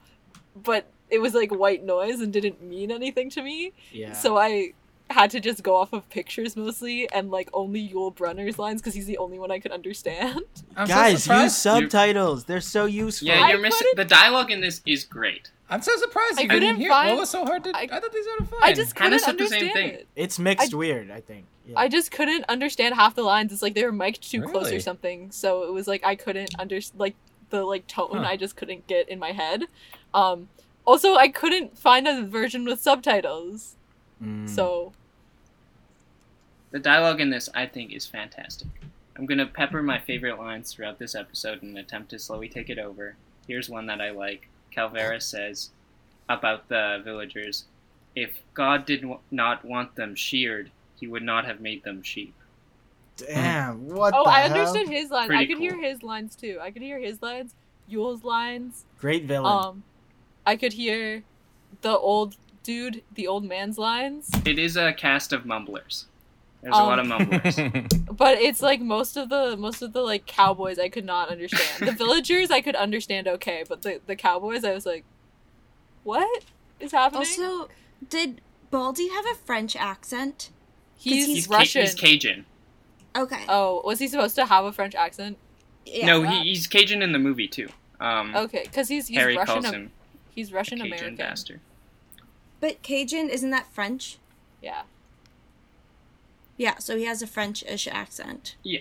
but it was like white noise and didn't mean anything to me. Yeah. So I had to just go off of pictures mostly and like only Yul Brynner's lines because he's the only one I could understand. I'm so Guys, use surprised. subtitles. They're so useful. Yeah, you're missing. couldn't- The dialogue in this is great. I'm so surprised I you couldn't couldn't hear. find- what was so hard to? I, I- thought these sounded fine. I just Hannah couldn't said the understand same thing. it. It's mixed weird, I think. Yeah. I just couldn't understand half the lines. It's like they were mic'd too close or something. So it was like I couldn't under like the like tone. Huh. I just couldn't get in my head. Um, also, I couldn't find a version with subtitles. Mm. So The dialogue in this, I think, is fantastic. I'm gonna pepper my favorite lines throughout this episode in an attempt to slowly take it over. Here's one that I like. Calvera says about the villagers, "If God did w- not want them sheared, He would not have made them sheep." Damn, what oh, the I hell? understood his lines. Pretty I could hear his lines too. I could hear his lines, Yul's lines. Great villain. Um, I could hear the old dude, the old man's lines. It is a cast of mumblers. There's a Um, lot of mumblers. But it's like most of the most of the like cowboys I could not understand. The villagers I could understand okay, but the the cowboys I was like, what is happening? Also, did Baldy have a French accent? he's, he's He's, Ca- Russian. he's Cajun. Okay. oh, was he supposed to have a French accent? yeah. no, that- he, he's Cajun in the movie too. Um, Okay, because he's he's Harry Russian. calls him he's Russian Cajun American. bastard. But Cajun isn't that French? Yeah. Yeah, so he has a French-ish accent. Yeah.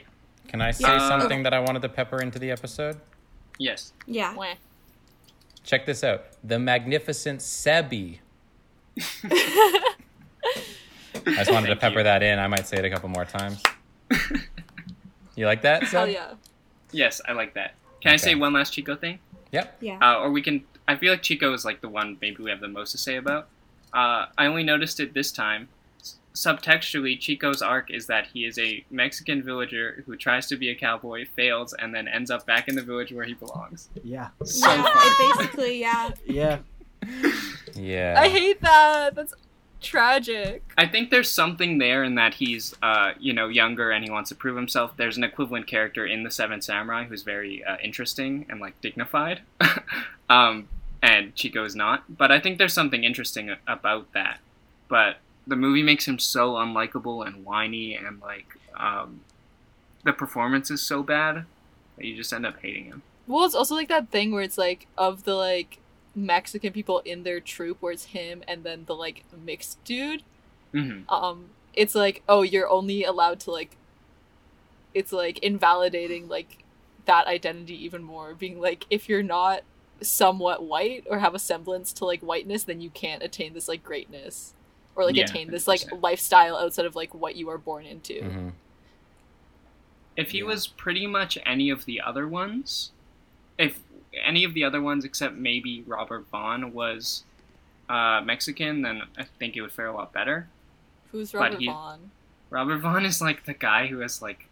Can I say Uh, something that I wanted to pepper into the episode? Yes. Yeah. Wah. Check this out. The magnificent Sebi. I just wanted to pepper you. that in. I might say it a couple more times. You like that? Hell yeah. Yes, I like that. Can I say one last Chico thing? Yep. Yeah. Uh, or we can. I feel like Chico is like the one maybe we have the most to say about. Uh, I only noticed it this time. Subtextually, Chico's arc is that he is a Mexican villager who tries to be a cowboy, fails, and then ends up back in the village where he belongs. yeah. So yeah, fun. it basically, yeah. Yeah. Yeah. I hate that. That's tragic. I think there's something there in that he's, uh, you know, younger and he wants to prove himself. There's an equivalent character in the Seven Samurai who's very uh, interesting and like dignified, um, and Chico is not. But I think there's something interesting about that. But the movie makes him so unlikable and whiny, and like um, the performance is so bad that you just end up hating him. Well, it's also like that thing where it's like of the like Mexican people in their troop, where it's him and then the like mixed dude. hmm Um, it's like oh, you're only allowed to like. It's like invalidating like that identity even more, being like if you're not somewhat white or have a semblance to like whiteness, then you can't attain this like greatness or like Yeah, attain this like 100%. lifestyle outside of like what you are born into. Mhm. If he Yeah. was pretty much any of the other ones, if any of the other ones except maybe Robert Vaughn was uh, Mexican, then I think it would fare a lot better. Who's Robert he- Vaughn? Robert Vaughn is like the guy who has like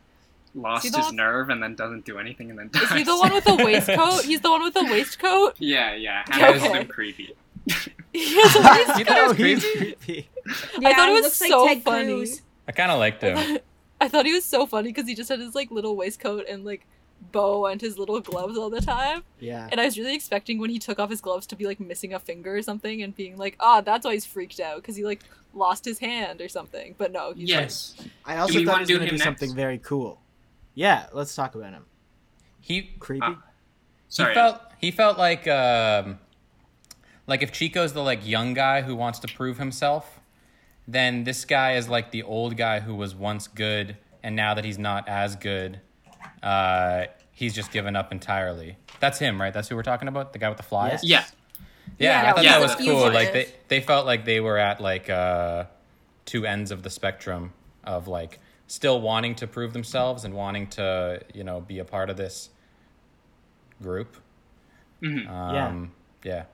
lost Is he the his one- nerve and then doesn't do anything and then dies. Is he the one with the waistcoat? He's the one with the waistcoat. yeah, yeah. Hannah Okay. him creepy. He has a waistcoat. You thought it was Oh, creepy? creepy. Yeah, thought it was looks so like Ted funny. Cruz. I kind of liked him. I thought he was so funny because he just had his like little waistcoat and like bow and his little gloves all the time. Yeah. And I was really expecting when he took off his gloves to be like missing a finger or something and being like, ah, that's why he's freaked out because he like lost his hand or something. But no, he's yes. I also Do we thought wanna he was do going to do next? something very cool. Yeah, let's talk about him. He Creepy. Uh, Sorry. he felt he felt like um, like if Chico's the like young guy who wants to prove himself, then this guy is like the old guy who was once good and now that he's not as good, uh, he's just given up entirely. That's him, right? That's who we're talking about. The guy with the flies. Yeah. Yeah, Yeah, I thought yeah, that was cool. Like they, they felt like they were at like uh, two ends of the spectrum of like still wanting to prove themselves and wanting to you know be a part of this group. Mhm. Um, yeah.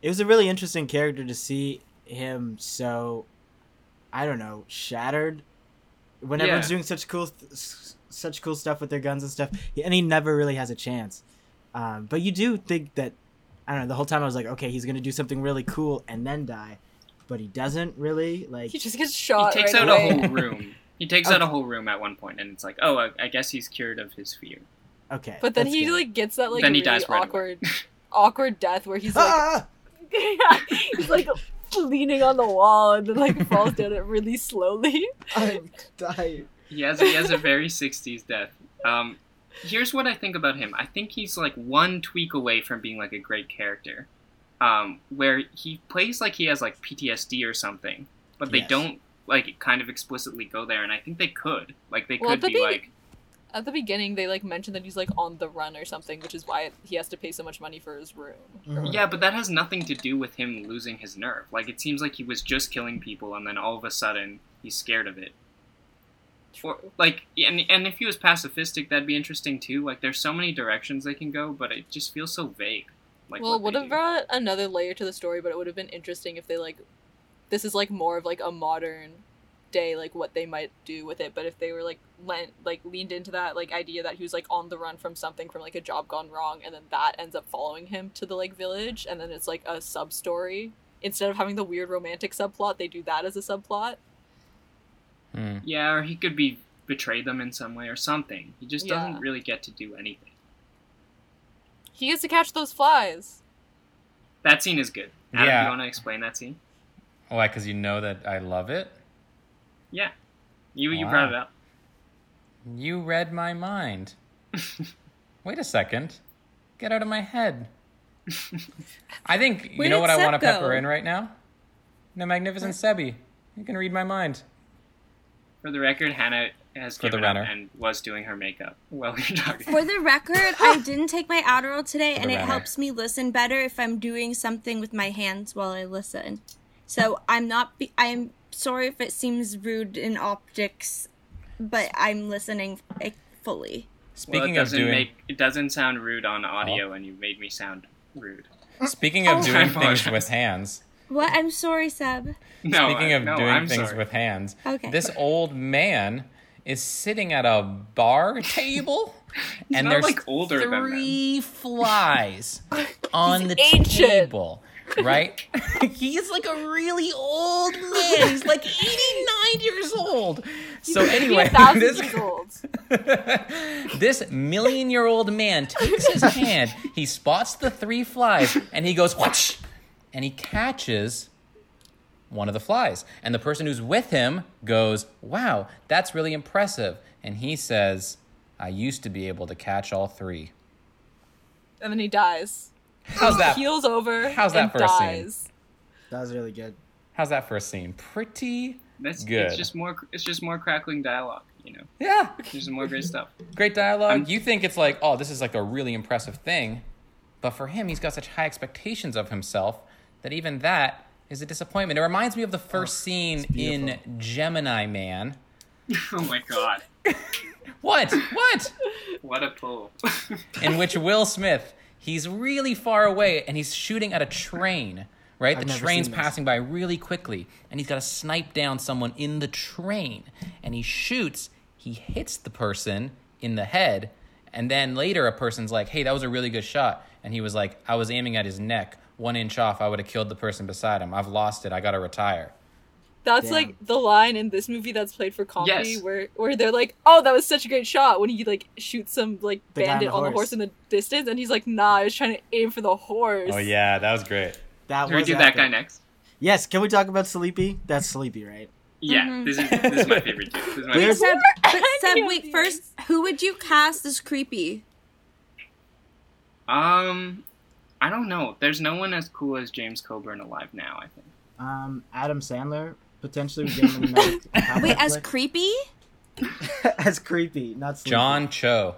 it was a really interesting character to see him so i don't know shattered when Yeah. everyone's doing such cool th- such cool stuff with their guns and stuff and he never really has a chance um, but you do think that i don't know the whole time i was like okay he's gonna do something really cool and then die but he doesn't really like He just gets shot. He takes right out away. a whole room. He takes out a whole room at one point, and it's like, oh, I, I guess he's cured of his fear. okay But then he good. like gets that like Then he really dies right awkward, awkward death where he's like, ah! yeah, he's like leaning on the wall and then like falls down it really slowly. i'm dying He has he has a very '60s death. Um, here's what I think about him. I think he's like one tweak away from being like a great character, um, where he plays like he has like PTSD or something, but they Yes. don't like kind of explicitly go there. And I think they could, like, they Well, could the be thing- like, At the beginning, they like mentioned that he's like on the run or something, which is why he has to pay so much money for his room. Mhm. yeah, but that has nothing to do with him losing his nerve. Like, it seems like he was just killing people, and then all of a sudden he's scared of it. Or like, and and if he was pacifistic, that'd be interesting too. Like, there's so many directions they can go, but it just feels so vague. Like, well, it what would have do. brought another layer to the story, but it would have been interesting if they like, this is like more of like a modern day, like what they might do with it. But if they were like lent like leaned into that like idea that he was like on the run from something from like a job gone wrong, and then that ends up following him to the like village, and then it's like a sub story instead of having the weird romantic subplot, they do that as a subplot. Hmm. Yeah, or he could be betray them in some way or something. He just Yeah. doesn't really get to do anything. He gets to catch those flies. That scene is good. Adam, Yeah. you want to explain that scene? Oh, Why? Because you know that I love it. Yeah, you you Wow. brought it up. You read my mind. Wait a second. Get out of my head. I think you Where know did what I want to pepper in right now. The magnificent Sebi. You can read my mind. For the record, Hannah has For the given up and was doing her makeup while we are talking. For the record, I didn't take my Adderall today, and it runner. helps me listen better if I'm doing something with my hands while I listen. So I'm not. Be- I'm sorry if it seems rude in optics, but I'm listening like, fully. well, Speaking it of doesn't doing make it doesn't sound rude on audio, and you made me sound rude. speaking of Oh. doing things with hands. What? I'm sorry, Seb. No, Speaking I- of no, doing I'm things sorry. with hands, Okay. this old man is sitting at a bar table, and not, there's like, older than three flies on the ancient. table. Right? He's like a really old man. He's like 89 years old. So anyway, this this million year old man takes his hand, he spots the three flies, and he goes, Whatch? And he catches one of the flies. And the person who's with him goes, Wow, that's really impressive. And he says, I used to be able to catch all three. And then he dies. How's that? Heels over. How's that and first scene? that was really good How's that first scene? Pretty That's Good. It's just more. It's just more crackling dialogue. You know, yeah, there's some more great stuff. great dialogue. I'm- you think it's like, oh, this is like a really impressive thing, but for him, he's got such high expectations of himself that even that is a disappointment. It reminds me of the oh, first scene in. Gemini Man. oh my god, What? What? what a pull! in which Will Smith, he's really far away and he's shooting at a train, right? I've the train's passing by really quickly and he's got to snipe down someone in the train and he shoots, he hits the person in the head and then later a person's like, "Hey, that was a really good shot." And he was like, "I was aiming at his neck. 1 inch off, I would have killed the person beside him. I've lost it. I got to retire." That's Damn. like the line in this movie that's played for comedy Yes. where where they're like, "Oh, that was such a great shot." When he like shoots some like The guy on bandit the on the horse. horse in the distance and he's like, "Nah, I was trying to aim for the horse." Oh yeah, that was great. that Should we was do that guy next? yes can we talk about sleepy that's sleepy right Yeah, Mhm. this is this is my favorite too. This is my favorite. Seb, but Seb, Any wait. First, who would you cast as creepy? Um, I don't know. There's no one as cool as James Coburn alive now. I think. um adam sandler potentially would give him another combat Wait, as flick. creepy? as creepy not sleepy. John Cho.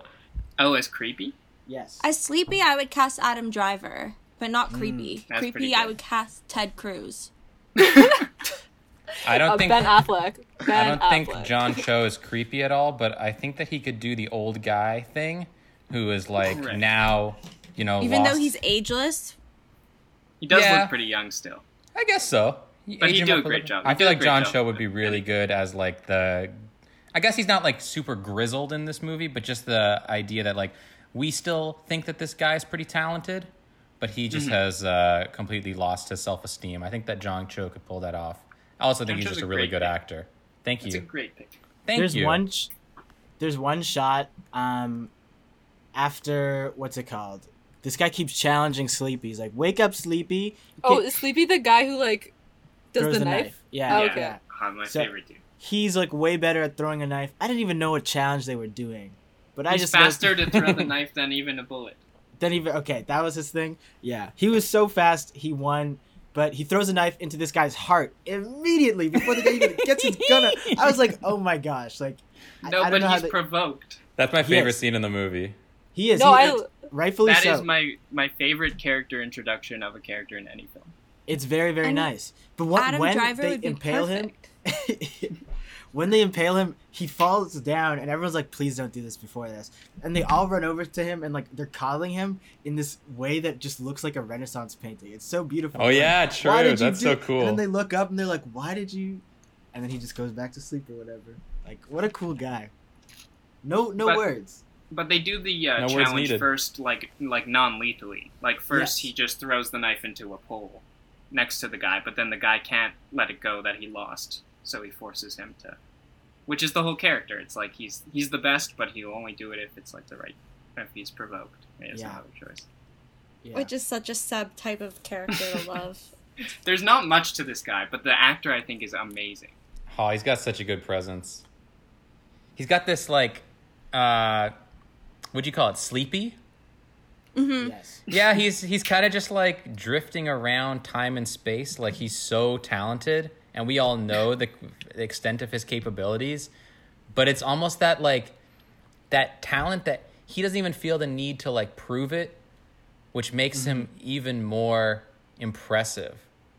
Oh, as creepy. Yes. As sleepy, I would cast Adam Driver, but not creepy. that's pretty creepy, I would cast Ted Cruz. I don't Uh, think Ben Affleck. Ben I don't think Affleck. John Cho is creepy at all, but I think that he could do the old guy thing, who is like Right. now, you know, Even though he's ageless, He does Yeah. look pretty young still. I guess so. But he'd do a great job. I feel like John Cho would be really good as like the. I guess he's not like super grizzled in this movie, but just the idea that like we still think that this guy is pretty talented, but he just Mm-hmm. has uh, completely lost his self esteem. I think that John Cho could pull that off. I also think John he's Cho's just a a really good pick. actor. Thank you. It's a you. great pick. Thank there's you. one. Sh- there's one shot. Um, after what's it called? This guy keeps challenging Sleepy. He's like, "Wake up, Sleepy!" You Oh, is Sleepy the guy who like does throws the knife? Yeah. Oh, yeah. okay. Ah, my So- favorite dude. He's like way better at throwing a knife. I didn't even know what challenge they were doing, but I just faster looked- to throw the knife than even a bullet. Then even okay, that was his thing. Yeah, he was so fast, he won. But he throws a knife into this guy's heart immediately before the guy even gets his gun. out. I was like, oh my gosh, like I- No, I, don't but know how he's they- provoked. That's my favorite scene in the movie. he is. No, he, I- rightfully That so. is my my favorite character introduction of a character in any film. It's very very And nice. But what, Adam when Driver they would impale perfect. him, when they impale him, he falls down, and everyone's like, "Please don't do this before this." And they all run over to him, and like they're coddling him in this way that just looks like a Renaissance painting. It's so beautiful. Oh Like, yeah, "Why true. That's do-" so cool. And then they look up and they're like, "Why did you?" And then he just goes back to sleep or whatever. Like, what a cool guy. No, no But- words. But they do the uh, No challenge first, like like non-lethally. Like first, Yes. he just throws the knife into a pole next to the guy, but then the guy can't let it go that he lost, so he forces him to. Which is the whole character. It's like he's he's the best, but he'll only do it if it's like the right, if he's provoked. He has Yeah. no other choice. Yeah. which is such a sub type of character to love. There's not much to this guy, but the actor I think is amazing. Oh, he's got such a good presence. He's got this like, uh, what'd you call it? Sleepy. Hmm yes. Yeah, he's he's kind of just like drifting around time and space. Like he's so talented, and we all know the, the extent of his capabilities. But it's almost that like that talent that he doesn't even feel the need to like prove it, which makes him even more impressive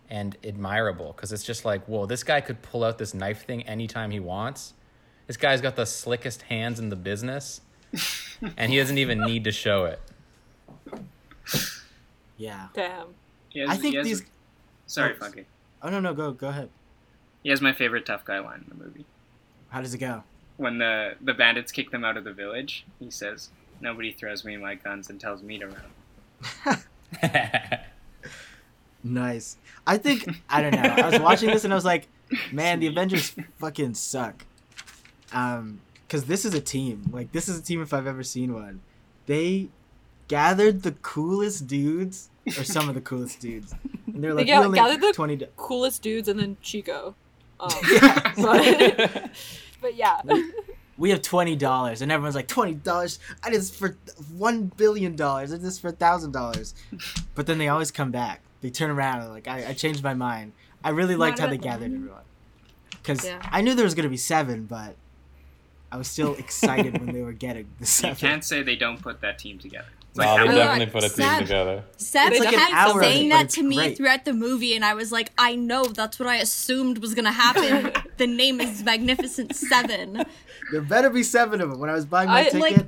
and admirable. Because it's just like, whoa, this guy could pull out this knife thing anytime he wants. This guy's got the slickest hands in the business, and he doesn't even need to show it. Yeah. Damn. Has, I think he has- these. Sorry, Oh, Funke. Oh no no go go ahead. He has my favorite tough guy line in the movie. How does it go? When the the bandits kick them out of the village, he says, "Nobody throws me my guns and tells me to run." Nice. I think I don't know. I was watching this and I was like, man, the Avengers fucking suck. Um, because this is a team. Like this is a team if I've ever seen one. They gathered the coolest dudes, or some of the coolest dudes, and they're like, ga- we only gathered the- twenty. do- Coolest dudes and then Chico. Um, Yeah. but, but yeah. we have twenty dollars, and everyone's like, twenty dollars. I did this for one billion dollars. I did this for a thousand dollars. But then they always come back. They turn around and like, I, I changed my mind. I really liked how they at gathered all. everyone. Because Yeah. I knew there was gonna be seven, but I was still excited when they were getting the You seven. can't say they don't put that team together. It's no, they how- definitely put a team Seb. together. Seb like kept hour saying that to me great. throughout the movie, and I was like, I know that's what I assumed was gonna happen. the name is Magnificent Seven. There better be seven of them. When I was buying my I, ticket, like-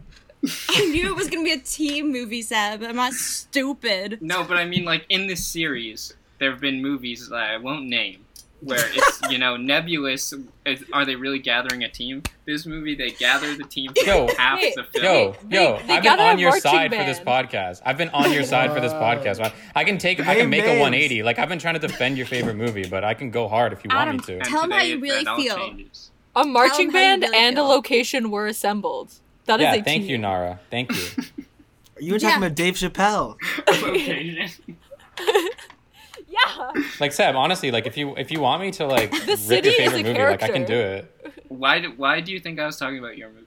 I knew it was gonna be a team movie, Seb. I'm not stupid. No, but I mean, like in this series, there have been movies that I won't name where it's you know nebulous. Is, are they really gathering a team? This movie, they gather the team for Yo. half Hey, the film. Yo, They- yo, they I've been on your marching side for this podcast. I've been on your side for this podcast. I can take, I can make a 180. Like I've been trying to defend your favorite movie, but I can go hard if you want me to. Tell Tell 'em how you really feel. changes. A marching band really and a location were assembled. That is Yeah, a thank team. you, Nara. Thank you. you were talking Yeah. about Dave Chappelle. Location. Yeah. Like Seb, honestly, like if you if you want me to like rip city your is favorite a movie, like I can do it. Why? Do, why do you think I was talking about your movie?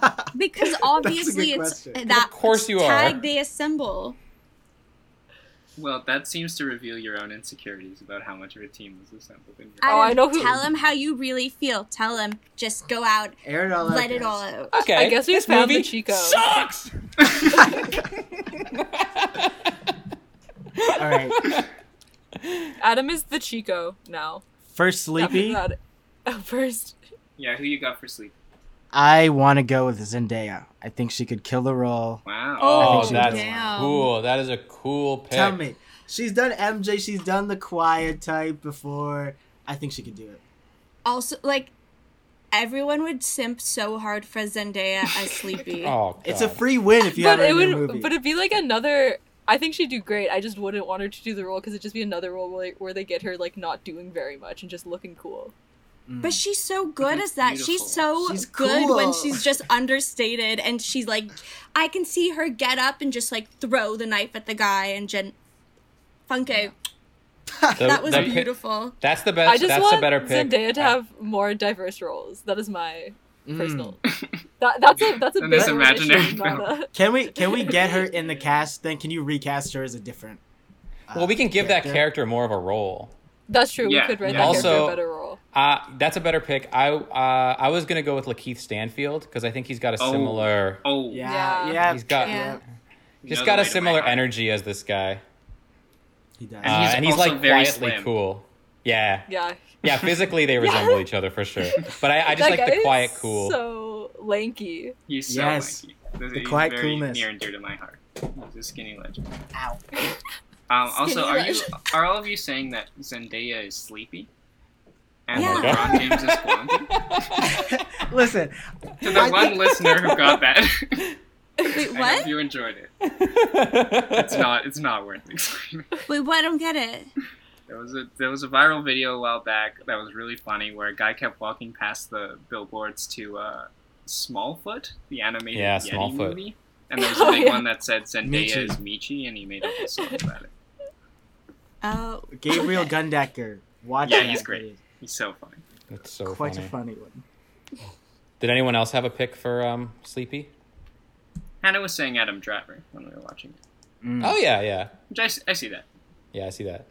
Because obviously it's question. that Of course you are. they assemble. Well, that seems to reveal your own insecurities about how much of a team was assembled in your. Oh, I know who- Tell him how you really feel. Tell him. Just go out. Air it all out. Let it guys. all out. Okay. I guess we this found the movie Chico. Sucks. All right. Adam is the Chico now. First, Sleepy. After Oh, first. Yeah, who you got for sleep? I want to go with Zendaya. I think she could kill the role. Wow. Oh, think she that's damn. cool. That is a cool pick. Tell me, she's done MJ. She's done the quiet type before. I think she could do it. Also, like, everyone would simp so hard for Zendaya as Sleepy. Oh, It's a free win if you But have her it in would, movie. but it'd be like another. I think she'd do great. I just wouldn't want her to do the role because it'd just be another role where, where they get her like not doing very much and just looking cool. Mm. But she's so good as that. beautiful. She's so She's good cool. when she's just understated and she's like, I can see her get up and just like throw the knife at the guy and Jen. Funke, The- that was the pi- beautiful. That's the best. I just That's want the better pick. Zendaya to have more diverse roles. That is my personal. that that's a that's a In big this imaginary issue, a- Can we can we get her in the cast? Then can you recast her as a different? uh, Well, we can give that character more of a role. That's true. Yeah, we could write yeah. that character Also- a better role. Uh, that's a better pick. I uh, I was gonna go with Lakeith Stanfield because I think he's got a Oh. similar. Oh, Yeah, Yeah. yeah. He's got Yeah. he's Another got a similar energy as this guy, He does. Uh, And he's and he's like very quietly slim. cool. Yeah, Yeah. yeah. Physically, they resemble each other for sure. But I, I just That like guy the quiet, is cool. So lanky. he's so Yes. lanky. This- The he's quiet very coolness. near and dear to my heart. He's a skinny legend. Ow. Um, also, Skinny are you legend. are all of you saying that Zendaya is sleepy? And Yeah. LeBron James is blondie? Listen, To the I one think- listener who got that, Wait, I hope what? you enjoyed it. It's not it's not worth explaining. Wait, what? I don't get it. There was a there was a viral video a while back that was really funny where a guy kept walking past the billboards to uh, Smallfoot, the animated Yeah, Yeti Smallfoot. movie, and there was a Oh, big yeah. one that said Zendaya Meechee. is Meechee, and he made a whole song about it. Oh, Gabriel Gundacker. Watch Yeah, that. he's great. He's so funny. That's so Quite funny. a funny one. Did anyone else have a pick for um, Sleepy? Hannah was saying Adam Driver when we were watching it, Mm. Oh yeah, yeah, I, I, s- I see that. yeah. I see that.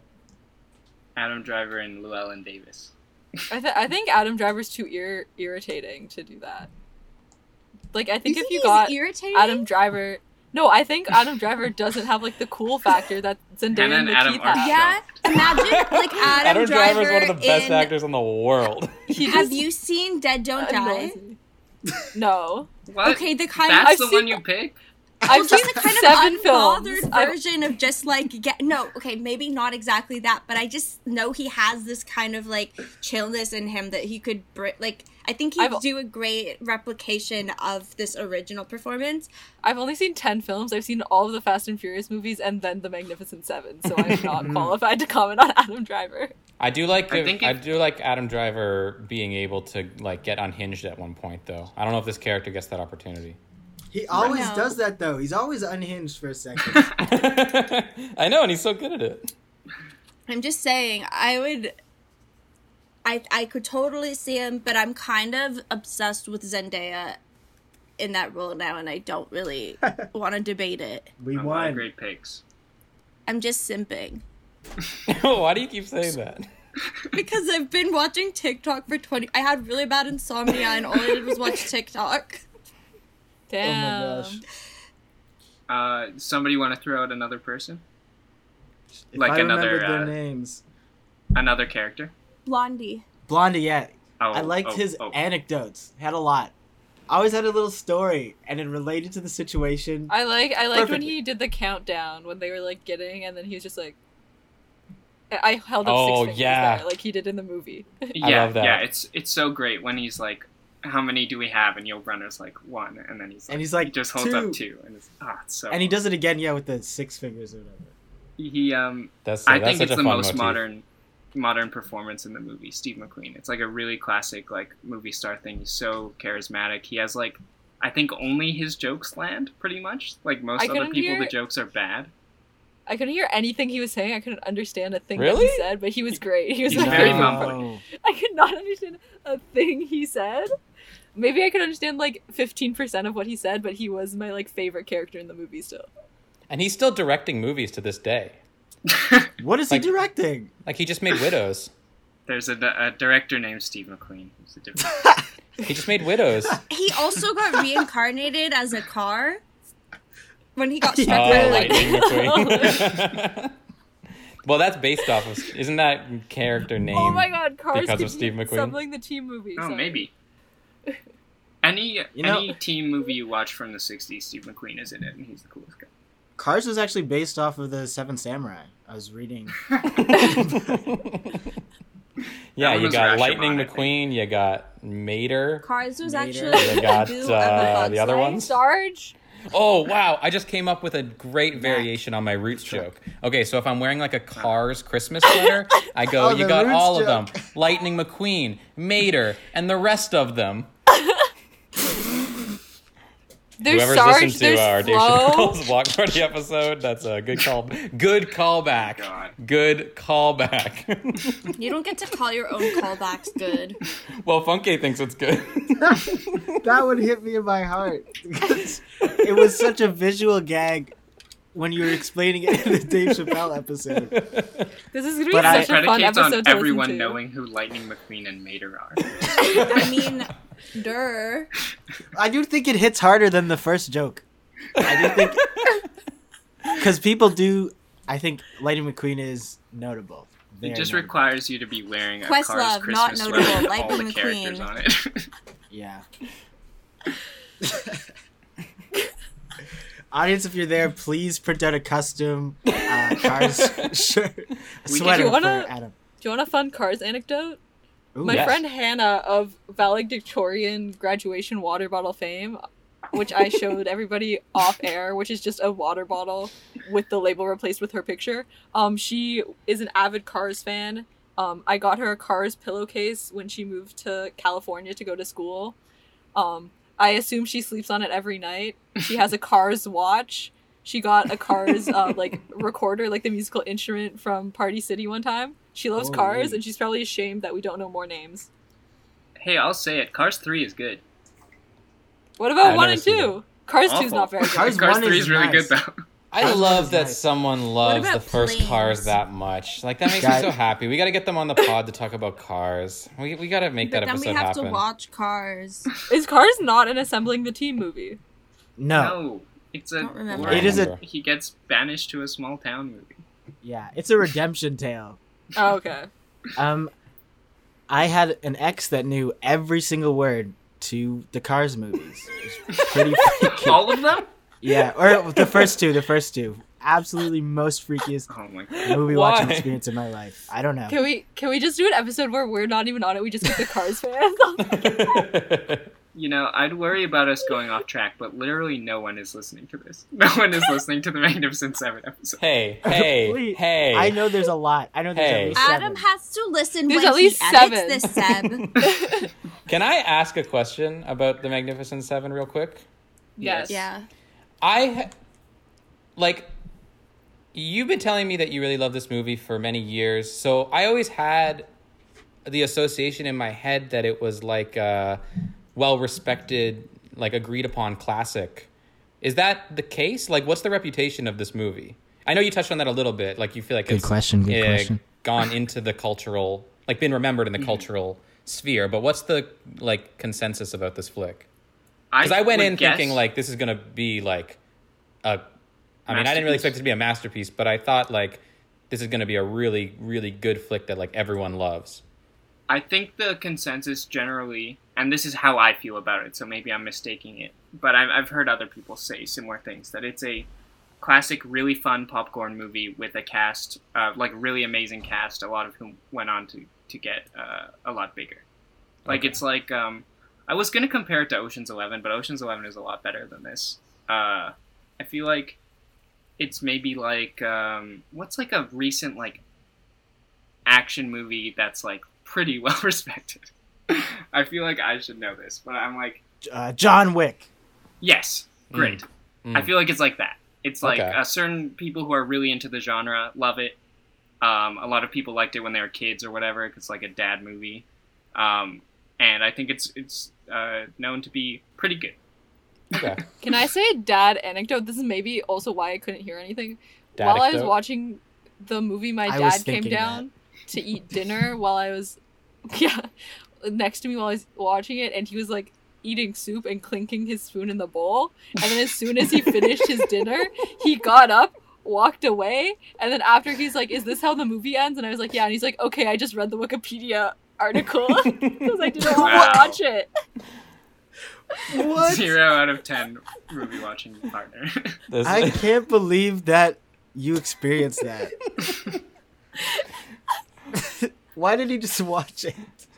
Adam Driver and Llewyn Davis. I, th- I think Adam Driver's too ir- irritating to do that. Like I think you if think you got irritating? Adam Driver, no, I think Adam Driver doesn't have like the cool factor that Zendaya Hannah and and Adam Lakeith have. Yeah, imagine like Adam, Adam Driver Driver is one of the best in- actors in the world. He Have you seen Dead Don't Die? annoys. No, What? Okay, the kind That's I've the seen one you picked. I've well, just seen the kind seven of films. unbothered I've- version of just like get no okay maybe not exactly that but i just know he has this kind of like chillness in him that he could br- like i think he'd I've- do a great replication of this original performance I've only seen ten films. I've seen all of the Fast and Furious movies and then The Magnificent Seven, so I'm not mm-hmm. qualified to comment on Adam Driver. I do like I I, think I do like Adam Driver being able to like get unhinged at one point though. I don't know if this character gets that opportunity. He always does that though. He's always unhinged for a second. I know, and he's so good at it. i'm just saying i would i i could totally see him but i'm kind of obsessed with zendaya in that role now and i don't really want to debate it we A lot won. great picks. i'm just simping Why do you keep saying that? Because I've been watching TikTok for 20 I had really bad insomnia and all I did was watch TikTok. Damn. Oh my gosh. Uh, somebody want to throw out another person? If Like I another, remembered their uh, names. Another character? Blondie. Blondie, yeah. Oh, I liked oh, his oh. anecdotes. Had a lot. Always had a little story, and it related to the situation. I like I liked when he did the countdown when they were like getting and then he was just like I I held up Oh, six fingers yeah. there, like he did in the movie. Yeah, love that. yeah. It's it's so great when he's like, "How many do we have?" And Yul Brynner's like one, and then he's like, And he's like, he just holds "Two." up two, and it's ah, it's so. and he does it again, yeah, with the six fingers or whatever. He um, That's I that's think it's the most motif. modern modern performance in the movie. Steve McQueen. It's like a really classic like movie star thing. He's so charismatic. He has like. I think only his jokes land, pretty much. Like most I other people, hear- the jokes are bad. I couldn't hear anything he was saying. I couldn't understand a thing that he said, but he was great. He was He's like, very very humble. I could not understand a thing he said. Maybe I could understand like 15% of what he said, but he was my like favorite character in the movie still. And he's still directing movies to this day. What is Like- he directing? Like he just made Widows. There's a, a director named Steve McQueen. who's a different. He just made Widows. He also got reincarnated as a car when he got Oh, struck by oh, Lightning lightning. Well, that's based off of. Isn't that character oh name? Oh my god, Cars because of Steve McQueen. Something the team movie. Oh, sorry. maybe. Any You know- any team movie you watch from the '60s, Steve McQueen is in it, and he's the coolest guy. Cars was actually based off of the Seven Samurai. I was reading. yeah, you got Rashomon, Lightning McQueen. You got Mater. Cars was Mater. actually You got uh, the other Life. ones. Sarge. Oh wow! I just came up with a great variation on my Roots joke. Okay, so if I'm wearing like a Cars Christmas sweater, I go, Oh, you the got Roots all of joke. them: Lightning McQueen, Mater, and the rest of them. There's Whoever's Sarge. listened to there's uh, our Dave Chappelle's Block Party episode, that's a good call. Good callback. God. Good callback. You don't get to call your own callbacks good. well, Funke thinks it's good. that would hit me in my heart. it was such a visual gag when you were explaining it in the Dave Chappelle episode. This is gonna be But such a fun Predicates episode on to everyone listen to. knowing who Lightning McQueen and Mater are. I mean, der. I do think it hits harder than the first joke. I do think because people do. I think Lightning McQueen is notable. It just notable. requires you to be wearing a Questlove, Cars not Christmas notable. sweater with all Lightning the McQueen. on it. Yeah. Audience, if you're there, please print out a custom uh, Cars shirt, We- sweater You wanna- for Adam. Do you want a fun Cars anecdote? Ooh, My Yes. friend Hannah of valedictorian graduation water bottle fame, which I showed everybody off air, which is just a water bottle with the label replaced with her picture. Um, she is an avid Cars fan. Um, I got her a Cars pillowcase when she moved to California to go to school. Um, I assume she sleeps on it every night. She has a Cars watch. She got a Cars uh, like recorder, like the musical instrument from Party City one time. She loves Holy. Cars, and she's probably ashamed that we don't know more names. hey, I'll say it. Cars 3 is good. What about I've one never and seen two? Cars two's Awful. not very good. Cars Cars one 3 is is really nice. good, though. I love that nice. someone loves the first planes? cars that much. Like that makes me so happy. We got to get them on the pod to talk about cars. We, we got to make But that then episode we have happen. to watch Cars. Is Cars not an assembling the team movie? No. No, it's a. Don't remember. It is a- He gets banished to a small town movie. Yeah, it's a redemption tale. Oh, okay. Um, I had an ex that knew every single word to the Cars movies. It was pretty freaky. All of them? Yeah, or the first two. The first two. Absolutely most freakiest Oh my god. movie Why? watching experience in my life. I don't know. Can we can we just do an episode where we're not even on it? We just get the Cars fans. You know, I'd worry about us going off track, but literally no one is listening to this. No one is listening to the Magnificent Seven episode. hey, hey, Wait, hey. I know there's a lot. I know there's Hey. at least Adam has to listen There's when at least he edits this, Seb. Can I ask a question about the Magnificent Seven real quick? yes. yeah. I like you've been telling me that you really love this movie for many years. So I always had the association in my head that it was like a well respected, like agreed upon classic. Is that the case? Like what's the reputation of this movie? I know you touched on that a little bit. Like you feel like Good it's question, good uh, question. gone into the cultural like been remembered in the cultural sphere, but what's the like consensus about this flick? Because I, went in guess- thinking like this is gonna be like a. I mean, I didn't really expect it to be a masterpiece, but I thought like this is gonna be a really, really good flick that like everyone loves. I think the consensus generally, and this is how I feel about it, so maybe I'm mistaking it, but I've, I've heard other people say similar things that it's a classic, really fun popcorn movie with a cast, uh, like really amazing cast, a lot of whom went on to to get uh, a lot bigger. Like Okay. it's like um, I was gonna compare it to Ocean's Eleven, but Ocean's Eleven is a lot better than this. Uh, I feel like it's maybe like um, what's like a recent like action movie that's like pretty well respected. I feel like I should know this, but I'm like, Uh, John Wick. yes, great. Mm. I feel like it's like that. It's like Okay. uh, certain people who are really into the genre love it. Um, a lot of people liked it when they were kids or whatever. 'cause It's like a dad movie, um, and I think it's it's uh, known to be pretty good. Okay. Can I say a dad anecdote? This is maybe also why I couldn't hear anything. Dad While I was watching the movie my I dad came thinking down to eat dinner while I was yeah next to me while I was watching it and he was like eating soup and clinking his spoon in the bowl and then as soon as he finished his dinner he got up walked away and then after he's like is this how the movie ends and I was like yeah and he's like okay I just read the Wikipedia article because I didn't want Wow. to watch it What? Zero out of ten movie watching partner. This- I can't believe that you experienced that. Why did he just watch it?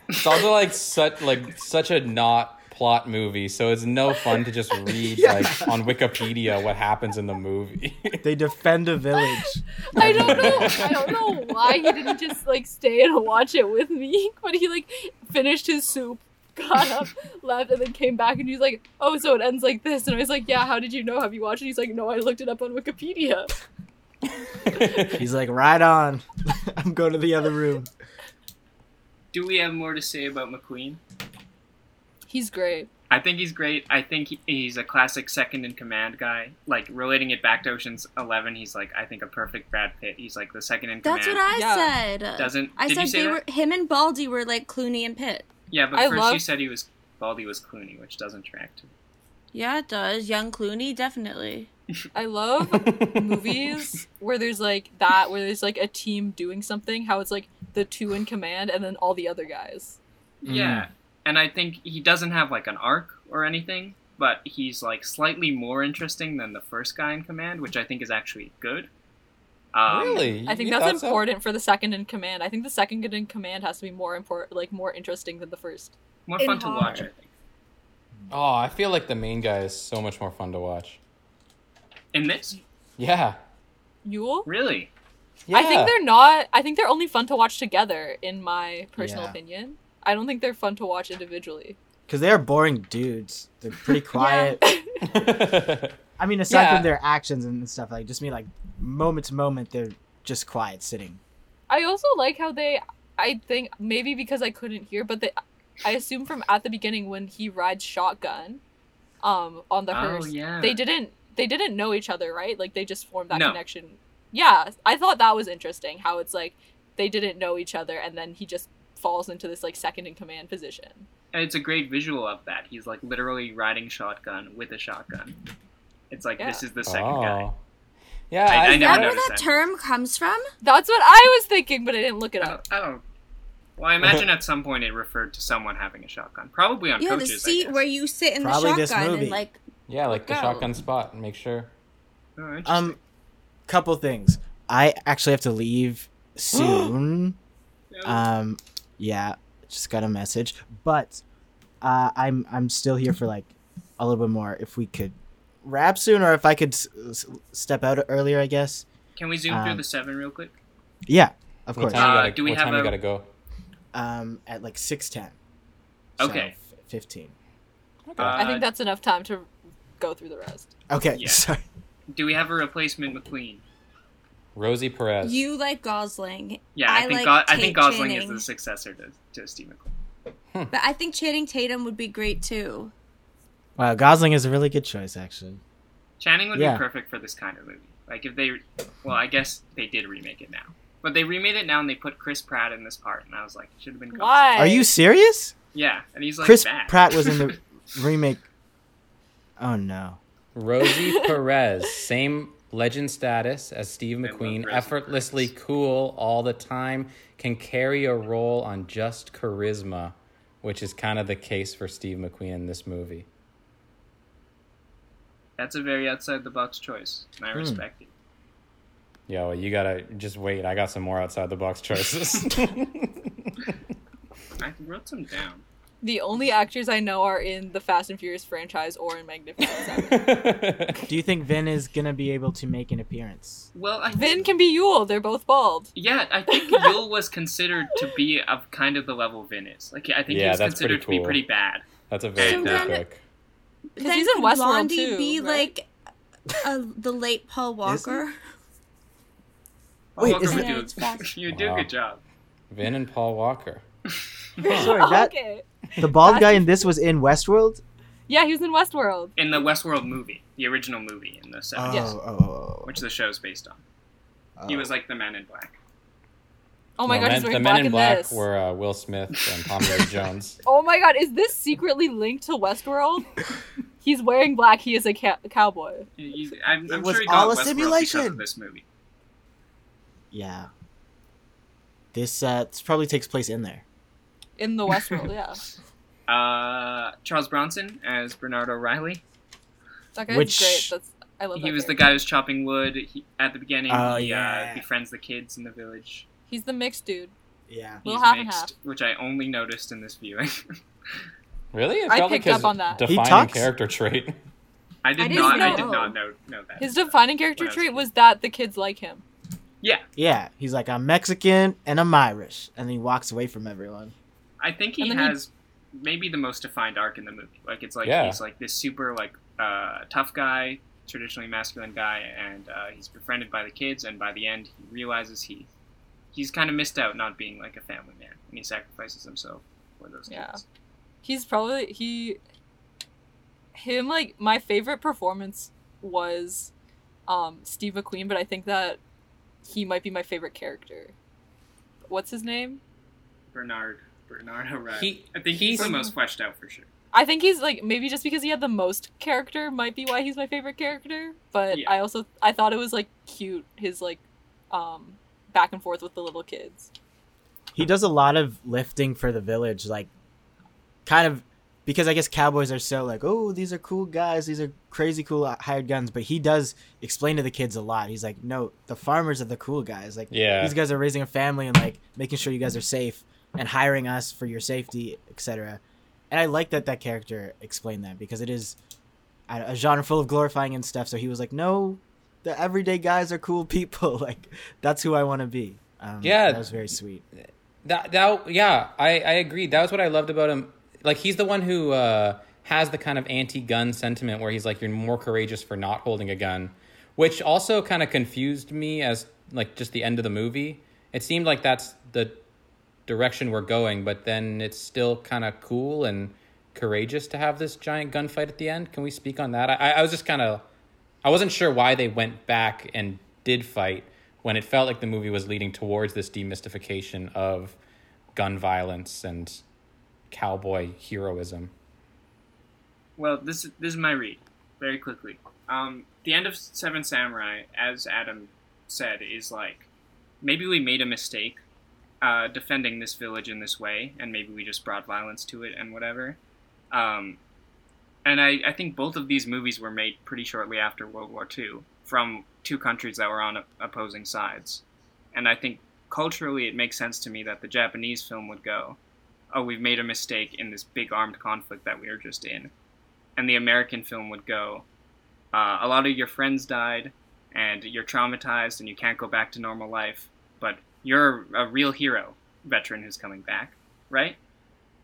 It's also like such like such a not plot movie, so it's no fun to just read Yeah. like on Wikipedia what happens in the movie. They defend a village. I don't know. I don't know why he didn't just like stay and watch it with me. But he like finished his soup, got up, left, and then came back and he's like, "Oh, so it ends like this." And I was like, "Yeah, how did you know? Have you watched it?" He's like, "No, I looked it up on Wikipedia." He's like, right on. I'm going to the other room. Do we have more to say about McQueen? He's great. I think he's great. I think he, he's a classic second in command guy. Like relating it back to Ocean's Eleven, he's like I think a perfect Brad Pitt. He's like the second in That's command. That's what I Yeah. said. Doesn't I did said you say they that? were him and Baldy were like Clooney and Pitt. Yeah, but I first you said he was Baldy was Clooney, which doesn't track to. Yeah, it does. Young Clooney, definitely. I love movies where there's like that, where there's like a team doing something. How it's like the two in command and then all the other guys. Yeah, and I think he doesn't have like an arc or anything, but he's like slightly more interesting than the first guy in command, which I think is actually good. Um, really? I think You that's thought so? important for the second in command. I think the second in command has to be more important, like more interesting than the first. More In fun to watch, I think. Oh, I feel like the main guy is so much more fun to watch. In this, Yeah. Yul. really, Yeah. I think they're not. I think they're only fun to watch together, in my personal Yeah. opinion. I don't think they're fun to watch individually. Because they are boring dudes. They're pretty quiet. I mean, aside Yeah. from their actions and stuff, like just me, like moment to moment, they're just quiet, sitting. I also like how they. I think maybe because I couldn't hear, but they. I assume from at the beginning when he rides shotgun, um, on the Oh, hearse, yeah. they didn't. They didn't know each other, right? Like they just formed that No. connection. Yeah, I thought that was interesting. How it's like they didn't know each other, and then he just falls into this like second in command position. and it's a great visual of that. He's like literally riding shotgun with a shotgun. It's like this is the second guy. Oh. Yeah, I- I I, Is never that where that that. term comes from? That's what I was thinking, but I didn't look it up. don't, I don't. Well, I imagine at some point it referred to someone having a shotgun, probably on Yeah, the coaches. I seat guess. where you sit in Probably the this shotgun movie. and like yeah, like the Go. shotgun spot. And make sure. Oh. Um, couple things. I actually have to leave soon. Um, yeah, just got a message, but uh, I'm I'm still here for like a little bit more. If we could wrap soon, or if I could s- s- step out earlier, I guess. Can we zoom through um, the seven real quick? Yeah, of What course. time, Uh, gotta, do we what have time a- you gotta go? Um, at like six ten. Okay. fifteen. Okay. Uh, I think that's enough time to go through the rest. Okay, Yeah. sorry. Do we have a replacement McQueen? Rosie Perez. you like Gosling. Yeah, I, I think like Go- I think Gosling is the successor to, to Steve McQueen. But I think Channing Tatum would be great too. Wow, Gosling is a really good choice, actually. Channing would Yeah. be perfect for this kind of movie. Like if they, well, I guess they did remake it now, but they remade it now and they put Chris Pratt in this part, and I was like, it should have been. Gosling. Why? Are you serious? Yeah, and he's like Chris bad. Pratt was in the remake. Oh no. Rosie Perez, same legend status as Steve McQueen, effortlessly Perez. cool all the time, can carry a role on just charisma, which is kind of the case for Steve McQueen in this movie. That's a very outside the box choice, and I Hmm. respect it. Yo, you gotta just wait. I got some more outside the box choices. I wrote some down. The only actors I know are in the Fast and Furious franchise or in Magnificent Seven. Do you think Vin is gonna be able to make an appearance? Well, I Vin think, can be Yul. They're both bald. yeah, I think Yul was considered to be of kind of the level Vin is. Like, I think he Yeah, was considered pretty to be pretty bad. That's a very So cool then- pick. Because he's in could Westworld, Blondie too, be right? like uh, the late Paul Walker? Wait, Walker is would it- do, Yeah, it's you do a good job. Vin and Paul Walker. Sorry, that okay. the bald guy in this was in Westworld. Yeah, he was in Westworld. In the Westworld movie, the original movie in the Oh, 70s, oh, oh, oh. which the show's based on. He was like the Man in Black. Oh my Well, god, men, wearing the black Men in in Black this. were uh, Will Smith and Tommy Lee Jones. Oh my god, is this secretly linked to Westworld? he's wearing black. He is a ca- cowboy. He- I'm, It I'm was sure he all got a Westworld simulation. of this movie. Yeah. This uh this probably takes place in there. In the Westworld, yeah. Uh, Charles Bronson as Bernard O'Reilly. That guy's Which- great. That's I love that He was the character. guy who's chopping wood. He, at the beginning, Oh, he yeah. uh, befriends the kids in the village. He's the mixed dude. Yeah. We'll He's have and mixed, have. which I only noticed in this viewing. Really? I felt picked like up on that. He Defining talks- character trait. I did I didn't not. I did not know know that. His defining character was trait was that the kids like him. Yeah, Yeah. He's like, I'm Mexican and I'm Irish. And he walks away from everyone. I think he And then he- has maybe the most defined arc in the movie. Like it's like Yeah. he's like this super like uh, tough guy, traditionally masculine guy, and uh, he's befriended by the kids. And by the end, he realizes he he's kind of missed out not being like a family man, and he sacrifices himself for those Yeah. kids. He's probably he him like my favorite performance was um Steve McQueen, but I think that he might be my favorite character. What's his name? Bernard Bernard O'Reilly. He- I think he's, he's- the most fleshed out for sure. I think he's like maybe just because he had the most character might be why he's my favorite character. But Yeah. I also I thought it was like cute his like um back and forth with the little kids. He does a lot of lifting for the village, like kind of because I guess cowboys are so like, oh, these are cool guys, these are crazy cool hired guns. But he does explain to the kids a lot. He's like, no, the farmers are the cool guys. Like, Yeah. these guys are raising a family and like making sure you guys are safe and hiring us for your safety, etc. And I like that that character explained that because it is a genre full of glorifying and stuff. So he was like, no, the everyday guys are cool people. like, that's who I want to be. Um, Yeah. that was very sweet. That that yeah, I I agreed. That was what I loved about him. Like he's the one who uh, has the kind of anti-gun sentiment where he's like, you're more courageous for not holding a gun, which also kind of confused me as like just the end of the movie. It seemed like that's the direction we're going, but then it's still kind of cool and courageous to have this giant gunfight at the end. Can we speak on that? I, I was just kind of, I wasn't sure why they went back and did fight when it felt like the movie was leading towards this demystification of gun violence and cowboy heroism. Well, this this is my read very quickly. Um, the end of Seven Samurai, as Adam said, is like maybe we made a mistake uh, defending this village in this way, and maybe we just brought violence to it and whatever. Um, and I, I think both of these movies were made pretty shortly after World War II from two countries that were on opposing sides. And I think culturally it makes sense to me that the Japanese film would go, oh, we've made a mistake in this big armed conflict that we are just in. And the American film would go, uh, a lot of your friends died, and you're traumatized, and you can't go back to normal life, but you're a real hero, veteran who's coming back, right?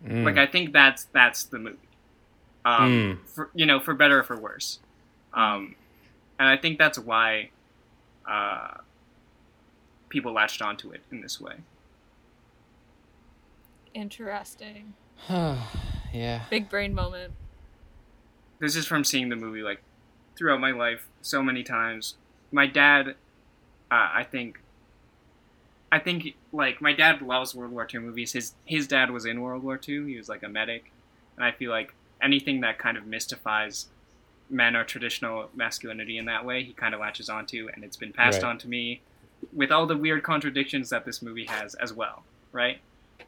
Mm. Like I think that's that's the movie. Um, for you know, for better or for worse. Um, and I think that's why uh, people latched onto it in this way. Interesting. yeah. Big brain moment. This is from seeing the movie like throughout my life so many times. My dad, uh, I think, I think like my dad loves World War II movies. His his dad was in World War II. He was like a medic, and I feel like anything that kind of mystifies men or traditional masculinity in that way, he kind of latches onto, and it's been passed Right. on to me with all the weird contradictions that this movie has as well, right?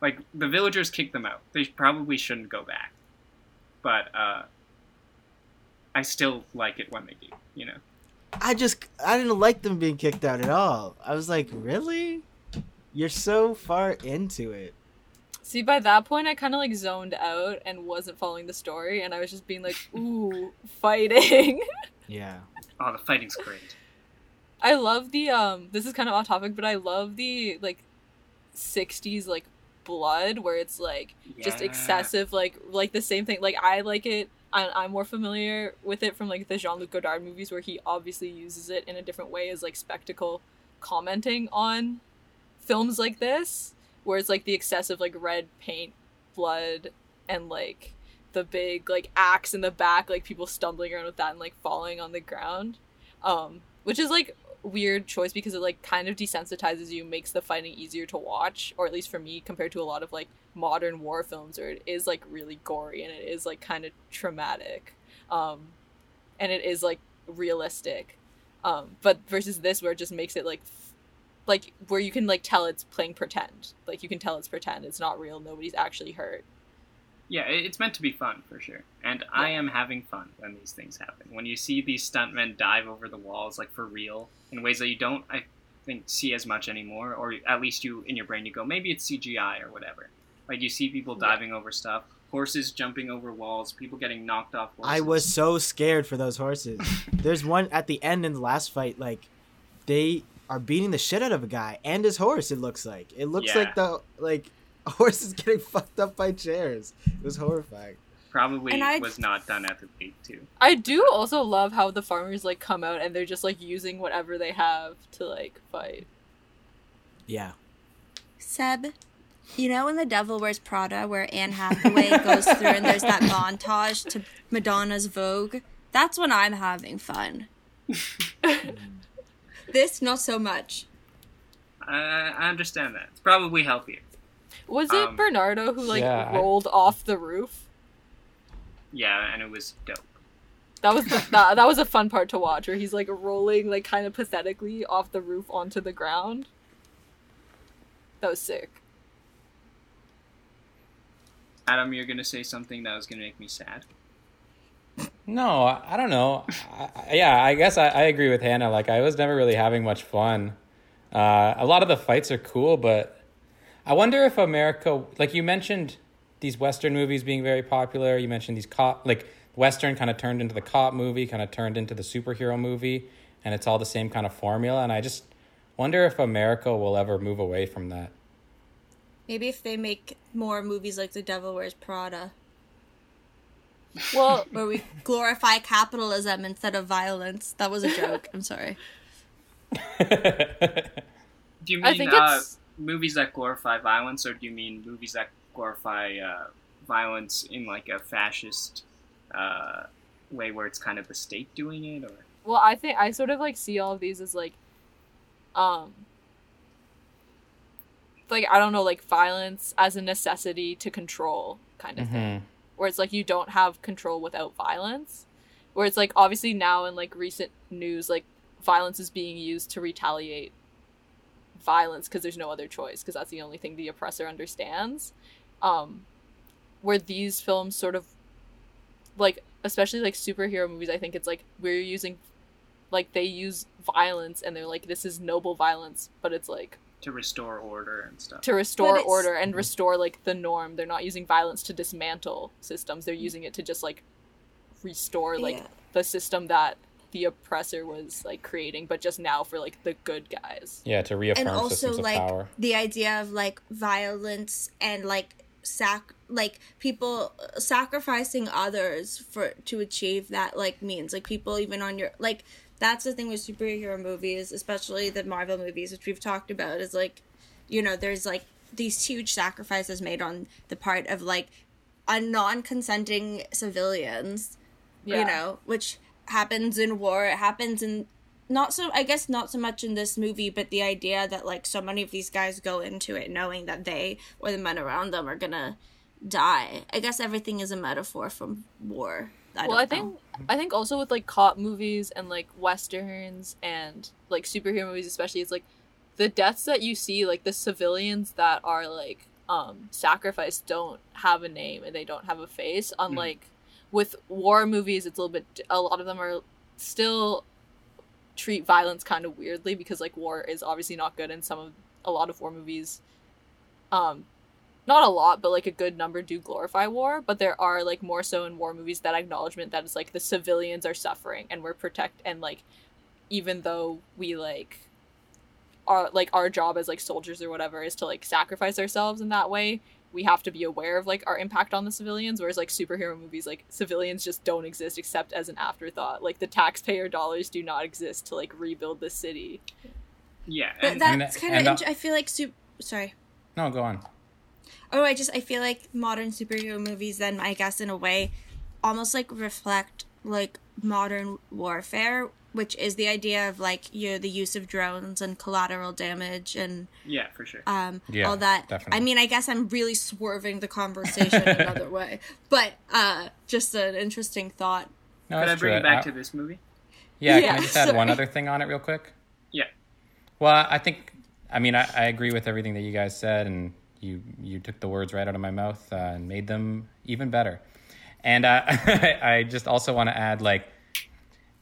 Like the villagers kicked them out. They probably shouldn't go back, but uh, I still like it when they do. You know, I just I didn't like them being kicked out at all. I was like, really? You're so far into it. See, by that point, I kind of like zoned out and wasn't following the story, and I was just being like, "Ooh, fighting." Yeah. oh, the fighting's great. I love the um. This is kind of off topic, but I love the like, '60s like blood where it's like just excessive, like like the same thing. Like I like it. I, I'm more familiar with it from like the Jean Luc Godard movies, where he obviously uses it in a different way as like spectacle, commenting on films like this, where it's like the excessive like red paint, blood, and like the big like axe in the back, like people stumbling around with that and like falling on the ground, um, which is like weird choice because it like kind of desensitizes you, makes the fighting easier to watch, or at least for me, compared to a lot of like modern war films where it is like really gory and it is like kind of traumatic, um, and it is like realistic, um, but versus this where it just makes it like. f- Like where you can like tell it's playing pretend, like you can tell it's pretend. It's not real. Nobody's actually hurt. Yeah, it's meant to be fun for sure, and I am having fun when these things happen. When you see these stuntmen dive over the walls, like for real, in ways that you don't, I think, see as much anymore, or at least you in your brain you go, maybe it's CGI or whatever. Like you see people Yeah. diving over stuff, horses jumping over walls, people getting knocked off. Horses. I was so scared for those horses. There's one at the end in the last fight, like they are beating the shit out of a guy and his horse. It looks like it looks Yeah. like the like a horse is getting fucked up by chairs. It was horrifying. probably And I- was not done ethically too. I do also love how the farmers like come out and they're just like using whatever they have to like fight. Yeah. Seb, you know in The Devil Wears Prada where Anne Hathaway goes through and there's that montage to Madonna's Vogue? That's when I'm having fun. this, not so much. I, I understand that. It's probably healthier. Was it Um, Bernardo who like Yeah, I- rolled off the roof? Yeah, and it was dope. That was the, that, that was a fun part to watch where he's like rolling like kind of pathetically off the roof onto the ground. That was sick. Adam, you're gonna say something that was gonna make me sad. No, I, I don't know. I, I- yeah, I guess I, I agree with Hannah. Like, I was never really having much fun. Uh, a lot of the fights are cool, but I wonder if America, like you mentioned, these Western movies being very popular. You mentioned these cop, like Western kind of turned into the cop movie, kind of turned into the superhero movie, and it's all the same kind of formula. And I just wonder if America will ever move away from that. Maybe if they make more movies like The Devil Wears Prada, Well, where we glorify capitalism instead of violence. That was a joke. I'm sorry. Do you mean I think uh, it's movies that glorify violence, or do you mean movies that glorify uh, violence in like a fascist uh, way, where it's kind of the state doing it, or well, I think I sort of like see all of these as like, um, like I don't know, like violence as a necessity to control kind of thing. Mhm. where it's like you don't have control without violence where it's like obviously now in like recent news like violence is being used to retaliate violence because there's no other choice because that's the only thing the oppressor understands um where these films sort of like especially like superhero movies i think it's like we're using like they use violence and they're like this is noble violence but it's like to restore order and stuff? to restore But it's- order and restore like the norm. They're not using violence to dismantle systems. They're using it to just like restore like Yeah. the system that the oppressor was like creating, but just now for like the good guys. Yeah, to reaffirm and also systems of like power. the idea of like violence and like sac like people uh, sacrificing others for to achieve that like means like people even on your like that's the thing with superhero movies especially the marvel movies which we've talked about is like you know there's like these huge sacrifices made on the part of like a non-consenting civilians Yeah. you know, which happens in war. It happens in not so I guess not so much in this movie, but the idea that like so many of these guys go into it knowing that they or the men around them are gonna die. I guess everything is a metaphor from war. I well, don't I think. I think also with like cop movies and like westerns and like superhero movies especially it's like the deaths that you see like the civilians that are like um sacrificed don't have a name and they don't have a face unlike with war movies it's a little bit a lot of them are still treat violence kind of weirdly because like war is obviously not good and some of a lot of war movies um not a lot, but like a good number do glorify war. But there are like more so in war movies that acknowledgement that it's like the civilians are suffering and we're protect and like even though we like are like our job as like soldiers or whatever is to like sacrifice ourselves in that way we have to be aware of like our impact on the civilians whereas like superhero movies like civilians just don't exist except as an afterthought like the taxpayer dollars do not exist to like rebuild the city Yeah, But and that's kind of. uh, Int- I feel like soup. Sorry. No, go on. Oh, I just I feel like modern superhero movies then I guess in a way almost like reflect like modern warfare which is the idea of like you know the use of drones and collateral damage and Yeah, for sure. um, Yeah, all that. definitely. I mean, I guess I'm really swerving the conversation another way, but uh, just an interesting thought. No, Could I bring true. it back I- to this movie? Yeah, Yeah, can I just add one other thing on it real quick? Yeah. Well, I think, I mean, I, I agree with everything that you guys said, and you you took the words right out of my mouth uh, and made them even better. And uh, I just also want to add, like,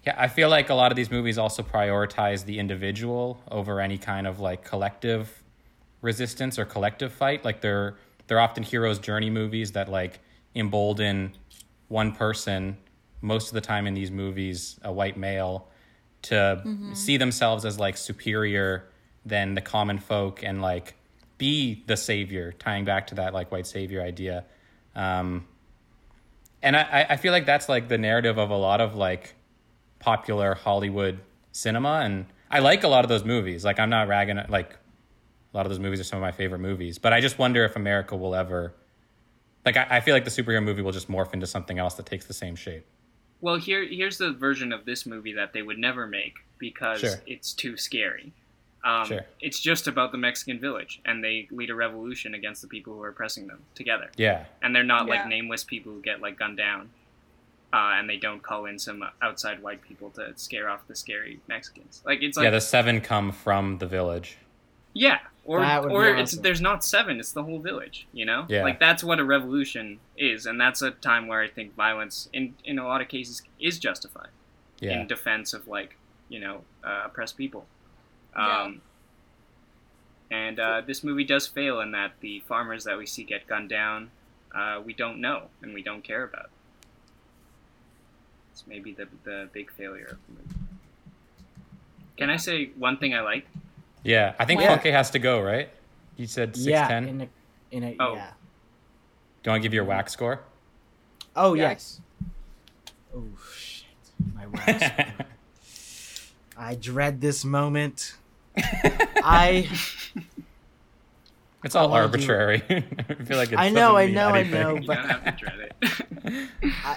yeah, I feel like a lot of these movies also prioritize the individual over any kind of like collective resistance or collective fight. Like they're they're often hero's journey movies that like embolden one person most of the time in these movies, a white male, to see themselves as like superior than the common folk and like be the savior, tying back to that like white savior idea. Um, and I, I feel like that's like the narrative of a lot of like popular Hollywood cinema. And I like a lot of those movies. Like I'm not ragging like a lot of those movies are some of my favorite movies. But I just wonder if America will ever like I, I feel like the superhero movie will just morph into something else that takes the same shape. Well, here here's the version of this movie that they would never make because Sure. it's too scary. Um, Sure. It's just about the Mexican village, and they lead a revolution against the people who are oppressing them together. Yeah. And they're not Yeah. like nameless people who get like gunned down, uh, and they don't call in some outside white people to scare off the scary Mexicans. Like it's like yeah, the seven come from the village. Yeah, or That would be or it's there's not seven; it's the whole village. You know, Yeah. like that's what a revolution is, and that's a time where I think violence, in in a lot of cases, is justified Yeah. in defense of like you know uh, oppressed people. Yeah. Um, and uh, this movie does fail in that the farmers that we see get gunned down, uh, we don't know and we don't care about. It's maybe the the big failure of the movie. Can I say one thing I like? Yeah. I think Yeah. Funke has to go, right? You said 6'10? yeah, ten. in a, in a Oh. yeah. Do you want to give your whack score? Oh Yeah. yes. Oh shit, my wax. I dread this moment. I It's all wanna do- arbitrary. I feel like it I know, I know, I anything. know. You don't have to dread it. I,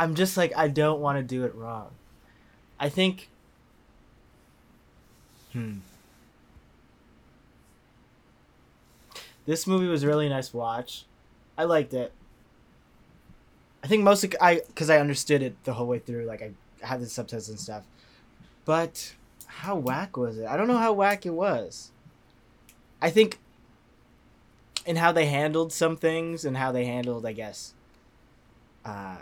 I'm just like I don't want to do it wrong. I think. Hmm. This movie was really nice watch. I liked it. I think mostly I because I understood it the whole way through. Like I had the subtitles and stuff. But how whack was it? I don't know how whack it was. I think in how they handled some things and how they handled, I guess, uh,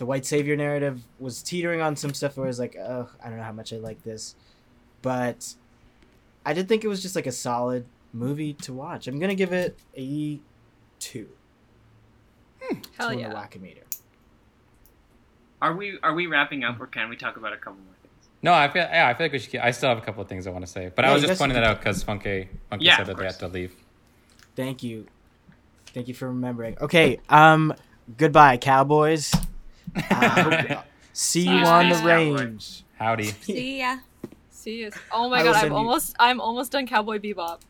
the white savior narrative was teetering on some stuff where I was like, oh, I don't know how much I like this, but I did think it was just like a solid movie to watch. I'm gonna give it a two. Hell two on yeah. the Wackometer. Are we are we wrapping up, or can we talk about a couple more things? No, I feel yeah, I feel like we should. Keep, I still have a couple of things I want to say, but Yeah, I was just pointing that out because Funke Funke Yeah, said that they course. had to leave. Thank you, thank you for remembering. Okay, um, goodbye, Cowboys. Uh, see you on the range. Howdy. See ya. See, it's, oh my I god, I'm send you- almost, I'm almost done Cowboy Bebop.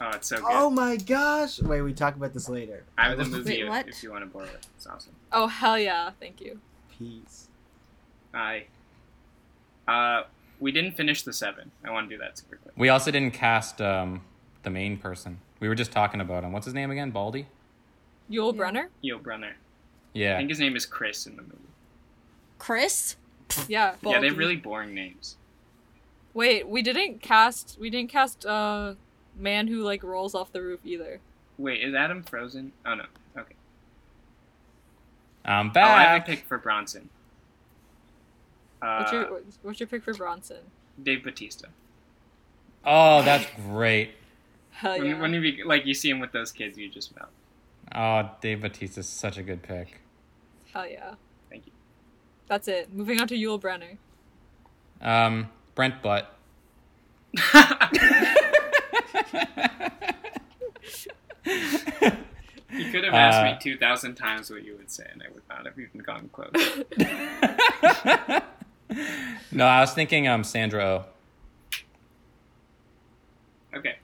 Oh, it's so good. Oh my gosh! Wait, we talk about this later. I have the movie Wait, if, what? if you want to borrow it. It's awesome. Oh hell yeah, thank you. Peace. I. Uh, we didn't finish the seven. I want to do that super quick. We also didn't cast um, the main person. We were just talking about him. What's his name again? Baldy. Yul Yeah. Brynner? Yo, Brynner. I think his name is Chris in the movie. Chris? Yeah. Yeah, they have really boring names. Wait, we didn't cast, we didn't cast uh, man who like rolls off the roof either. Wait, is Adam frozen? Oh no. Okay. I'm back. Oh, I have a pick for Bronson. Uh, What's your, what's your pick for Bronson? Dave Bautista. Oh, that's great. Hell When, yeah. when you like you see him with those kids, you just melt. Oh, Dave Bautista's such a good pick. Hell yeah. Thank you. That's it. Moving on to Yul Brynner. Um, Brent Butt. You could have asked Uh, me two thousand times what you would say, and I would not have even gone close. no, I was thinking um Sandra Oh. Okay.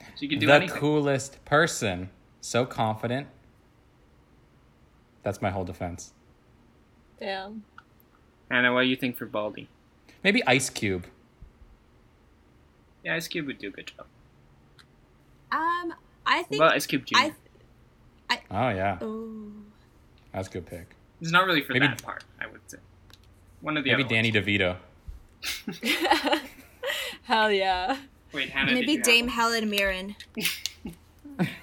So you can do the anything. coolest person. So confident. That's my whole defense. Damn. Anna, what do you think for Baldy? Maybe Ice Cube. Yeah, Ice Cube would do a good job. Um, I think about Ice Cube Jr.? I. Oh yeah, Oh. that's a good pick. It's not really for Maybe- that part, I would say. One of the Maybe other Danny ones. DeVito. Hell yeah. Wait, Hannah, did Maybe Dame? Helen Mirren.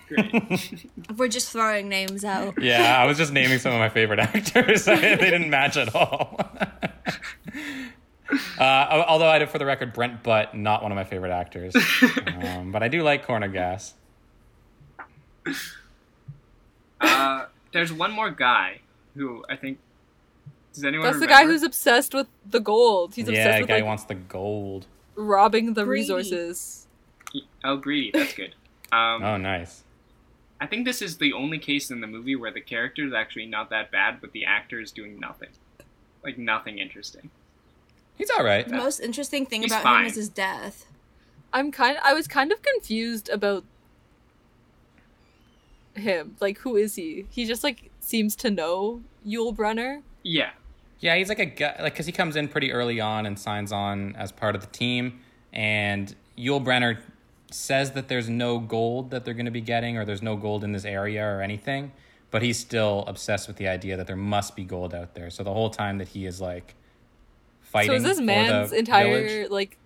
Great. We're just throwing names out. Yeah, I was just naming some of my favorite actors. they didn't match at all. uh, although I did, for the record, Brent Butt, not one of my favorite actors. Um, but I do like Corner Gas. uh, there's one more guy who I think. Does anyone That's the guy who's obsessed with the gold. He's yeah, obsessed with guy like wants the gold. robbing the Greedy. resources. Oh, greedy. That's good. Um, Oh, nice. I think this is the only case in the movie where the character is actually not that bad, but the actor is doing nothing. Like, nothing interesting. He's all right. The most interesting thing He's about fine. him is his death. I'm kind I was kind of confused about him. Like who is he? He just like seems to know Yul Brynner. Yeah. Yeah, he's like a guy, like, because he comes in pretty early on and signs on as part of the team. And Yul Brynner says that there's no gold that they're going to be getting, or there's no gold in this area or anything. But he's still obsessed with the idea that there must be gold out there. So the whole time that he is like fighting. So is this for man's the entire village- like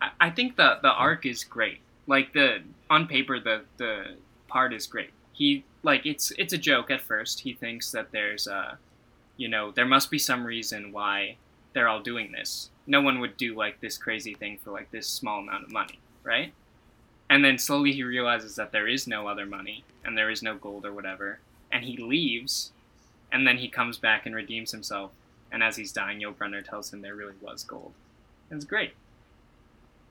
I, I think the, the arc is great. Like, the on paper, the, the part is great. He, like, it's it's a joke at first. He thinks that there's, uh, you know, there must be some reason why they're all doing this. No one would do, like, this crazy thing for, like, this small amount of money, right? And then slowly he realizes that there is no other money and there is no gold or whatever. And he leaves, and then he comes back and redeems himself. And as he's dying, Yul Brynner tells him there really was gold. It's great.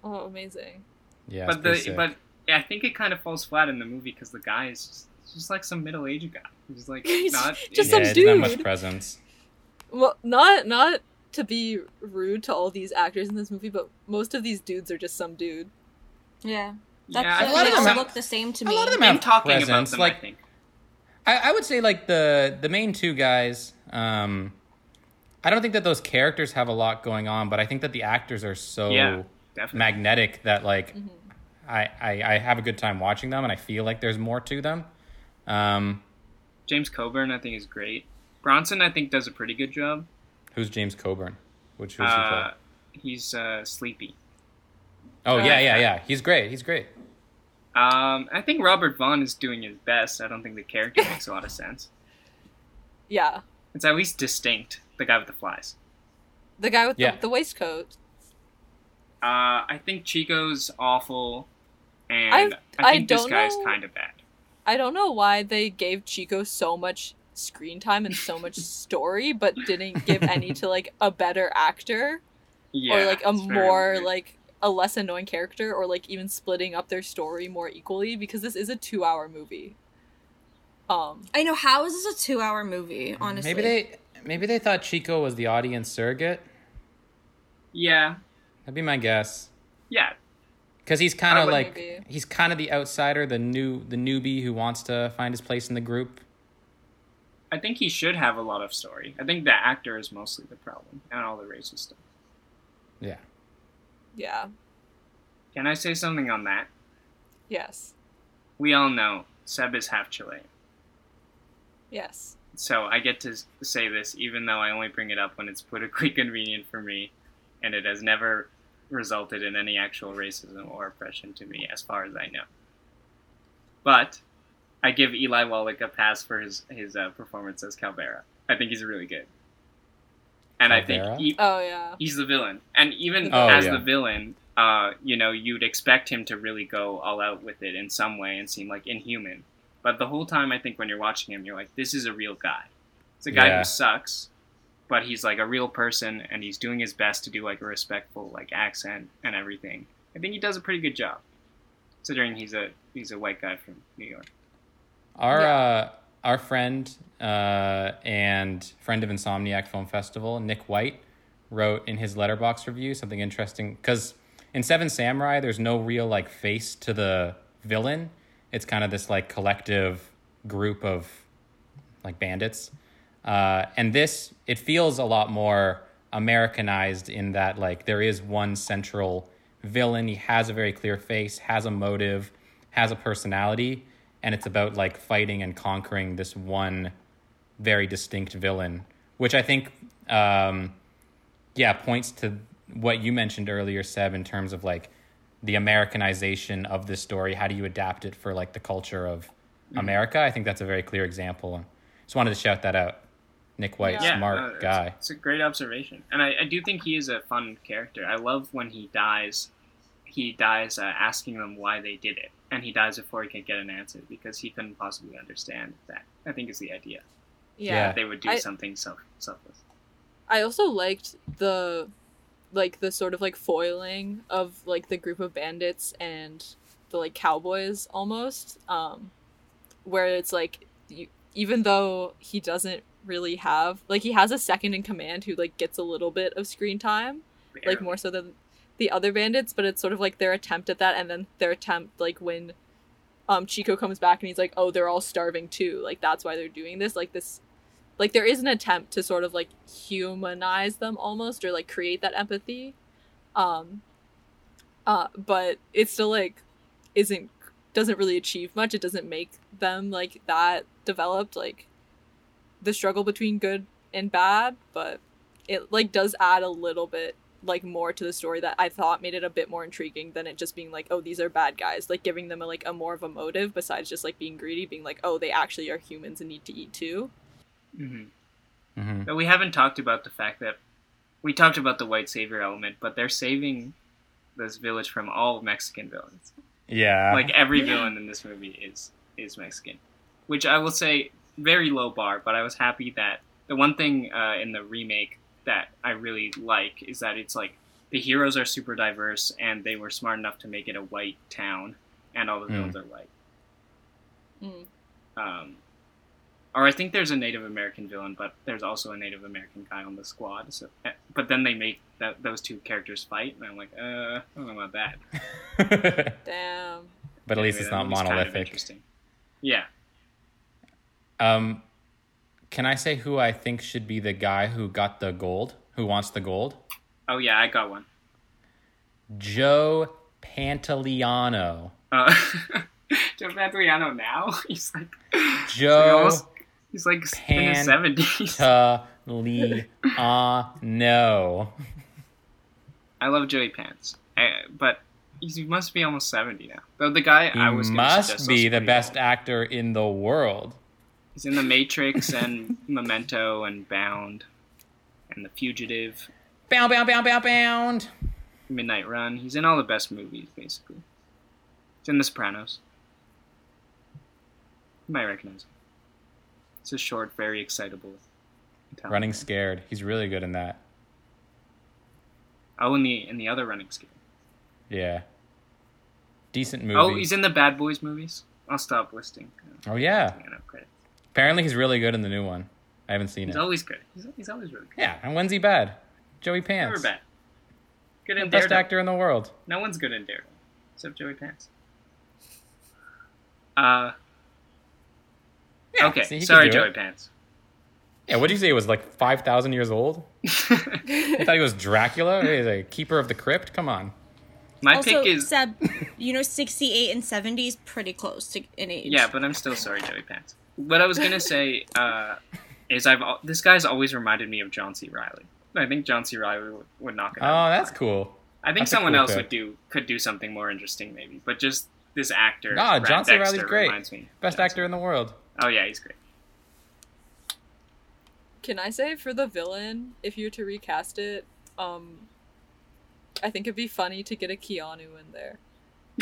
oh amazing. Yeah, but the sick. but yeah, I think it kind of falls flat in the movie because the guy is just, just like some middle aged guy. He's like not just yeah, some he doesn't much dude. presence. Well, not not to be rude to all these actors in this movie, but most of these dudes are just some dude. Yeah. That's, yeah. I a they lot of them have- look the same to me. a lot of them I'm have talking about presence, them. like- I think. I, I would say like the the main two guys. Um, I don't think that those characters have a lot going on, but I think that the actors are so Yeah, magnetic that like Mm-hmm. I, I I have a good time watching them, and I feel like there's more to them. Um, James Coburn, I think, is great. Bronson, I think, does a pretty good job. who's James Coburn? Which who's he play? Uh, he's uh, sleepy. Oh uh, yeah, yeah, yeah. He's great. He's great. Um, I think Robert Vaughn is doing his best. I don't think the character makes a lot of sense. Yeah, It's at least distinct. The guy with the flies. the guy with Yeah. the, the waistcoat. Uh, I think Chico's awful, and I- I, I think this don't guy's know- kind of bad. I don't know why they gave Chico so much screen time and so much story, but didn't give any to like a better actor Yeah, or like a more like a less annoying character, or like even splitting up their story more equally because this is a two-hour movie. Um, I know. How is this a two-hour movie? Honestly, Maybe they maybe they thought Chico was the audience surrogate. yeah, That'd be my guess. yeah, Because he's kind of like Maybe. he's kind of the outsider, the new the newbie who wants to find his place in the group. I think he should have a lot of story. I think the actor is mostly the problem, and all the racist stuff. Yeah. Yeah, Can I say something on that? yes, We all know Seb is half Chilean, yes. so I get to say this even though I only bring it up when it's politically convenient for me, and it has never resulted in any actual racism or oppression to me, as far as I know. But I give Eli Wallach a pass for his his uh, performance as Calvera. I think he's really good, and I think he, Oh yeah, he's the villain. And even Oh, as yeah. the villain, uh, you know, you'd expect him to really go all out with it in some way and seem like inhuman. But the whole time, I think when you're watching him, you're like, this is a real guy. It's a guy Yeah. who sucks, but he's like a real person and he's doing his best to do like a respectful like accent and everything. I think he does a pretty good job, considering he's a he's a white guy from New York. Our Yeah. uh, our friend uh, and friend of Insomniac Film Festival, Nick White, wrote in his Letterboxd review something interesting because in Seven Samurai, there's no real like face to the villain. It's kind of this like collective group of like bandits, uh, and this it feels a lot more Americanized in that like there is one central villain. He has a very clear face, has a motive, has a personality, and it's about like fighting and conquering this one very distinct villain, which I think, um, yeah, points to what you mentioned earlier, Seb, in terms of like the Americanization of this story. How do you adapt it for like the culture of America? I think that's a very clear example. Just wanted to shout that out. Nick White, Yeah. smart no, it's- guy. It's a great observation, and I, I do think he is a fun character. I love when he dies. He dies uh, asking them why they did it, and he dies before he can get an answer because he couldn't possibly understand that. I think is the idea. Yeah. Yeah. They would do I- something self selfless. I also liked the like the sort of like foiling of like the group of bandits and the like cowboys almost um where it's like you, even though he doesn't really have like he has a second in command who like gets a little bit of screen time like more so than the other bandits but it's sort of like their attempt at that and then their attempt like when um chico comes back and he's like oh they're all starving too. Like that's why they're doing this. Like this like there is an attempt to sort of like humanize them almost or like create that empathy. Um uh but it still like isn't doesn't really achieve much. It doesn't make them like that developed. Like the struggle between good and bad but it like does add a little bit like more to the story that I thought made it a bit more intriguing than it just being like, oh, these are bad guys. Like giving them a, like a more of a motive besides just like being greedy, being like, oh, they actually are humans and need to eat too. hmm hmm But we haven't talked about the fact that we talked about the white savior element, but they're saving this village from all Mexican villains. Yeah. like every villain in this movie is is Mexican, which I will say very low bar. But I was happy that the one thing uh, in the remake that I really like is that it's like the heroes are super diverse and they were smart enough to make it a white town and all the Mm. villains are white. Mm. Um, or I think there's a Native American villain, but there's also a Native American guy on the squad. So, eh, but then they make that those two characters fight, and I'm like, uh, I don't know about that. Damn. but at least it's not movie's kind of monolithic. interesting. Yeah. Um, can I say who I think should be the guy who got the gold? Who wants the gold? Oh yeah, I got one. Joe Pantoliano. Uh, Joe Pantoliano now he's like he's Joe almost- he's like in his Pan- seventies. Pantoliano. I love Joey Pants, I, but he must be almost seventy now. Though the guy He I was must be the best actor in the world. He's in The Matrix and Memento and Bound and The Fugitive, Bound, bound, bound, bound, bound. Midnight Run. He's in all the best movies basically. He's in The Sopranos. You might recognize him. It's a short, very excitable. Italian Running scared. He's really good in that. Oh, in the in the other Running Scared. Yeah. Decent oh, movie. Oh, he's in the Bad Boys movies. I'll stop listing. Oh, yeah. You know, credits. Apparently, he's really good in the new one. I haven't seen He's it. always good. He's, he's always really good. Yeah, and when's he bad? Joey Pants. Never Pants. bad. Good in Best actor in the world. No one's good in Daredevil except Joey Pants. Uh, Yeah, okay. see, Sorry, Joey it. Pants. Yeah, what did you say? It was like 5,000 years old? I thought he was Dracula? He's a keeper of the crypt? Come on. My also, pick is Seb, you know, 68 and 70 is pretty close to in age. yeah, but I'm still sorry, Joey Pants. What I was gonna say uh, is I've this guy's always reminded me of John C. Reilly. I think John C. Reilly would, would knock it Oh, out. of the that's cool. I think that's someone cool else pick. would do could do something more interesting, maybe. But just this actor, Nah, Brad John C. Reilly's Dexter, great. Reminds me. Best John C. actor in the world. Oh yeah, he's great. Can I say for the villain, if you were to recast it, um, I think it'd be funny to get a Keanu in there.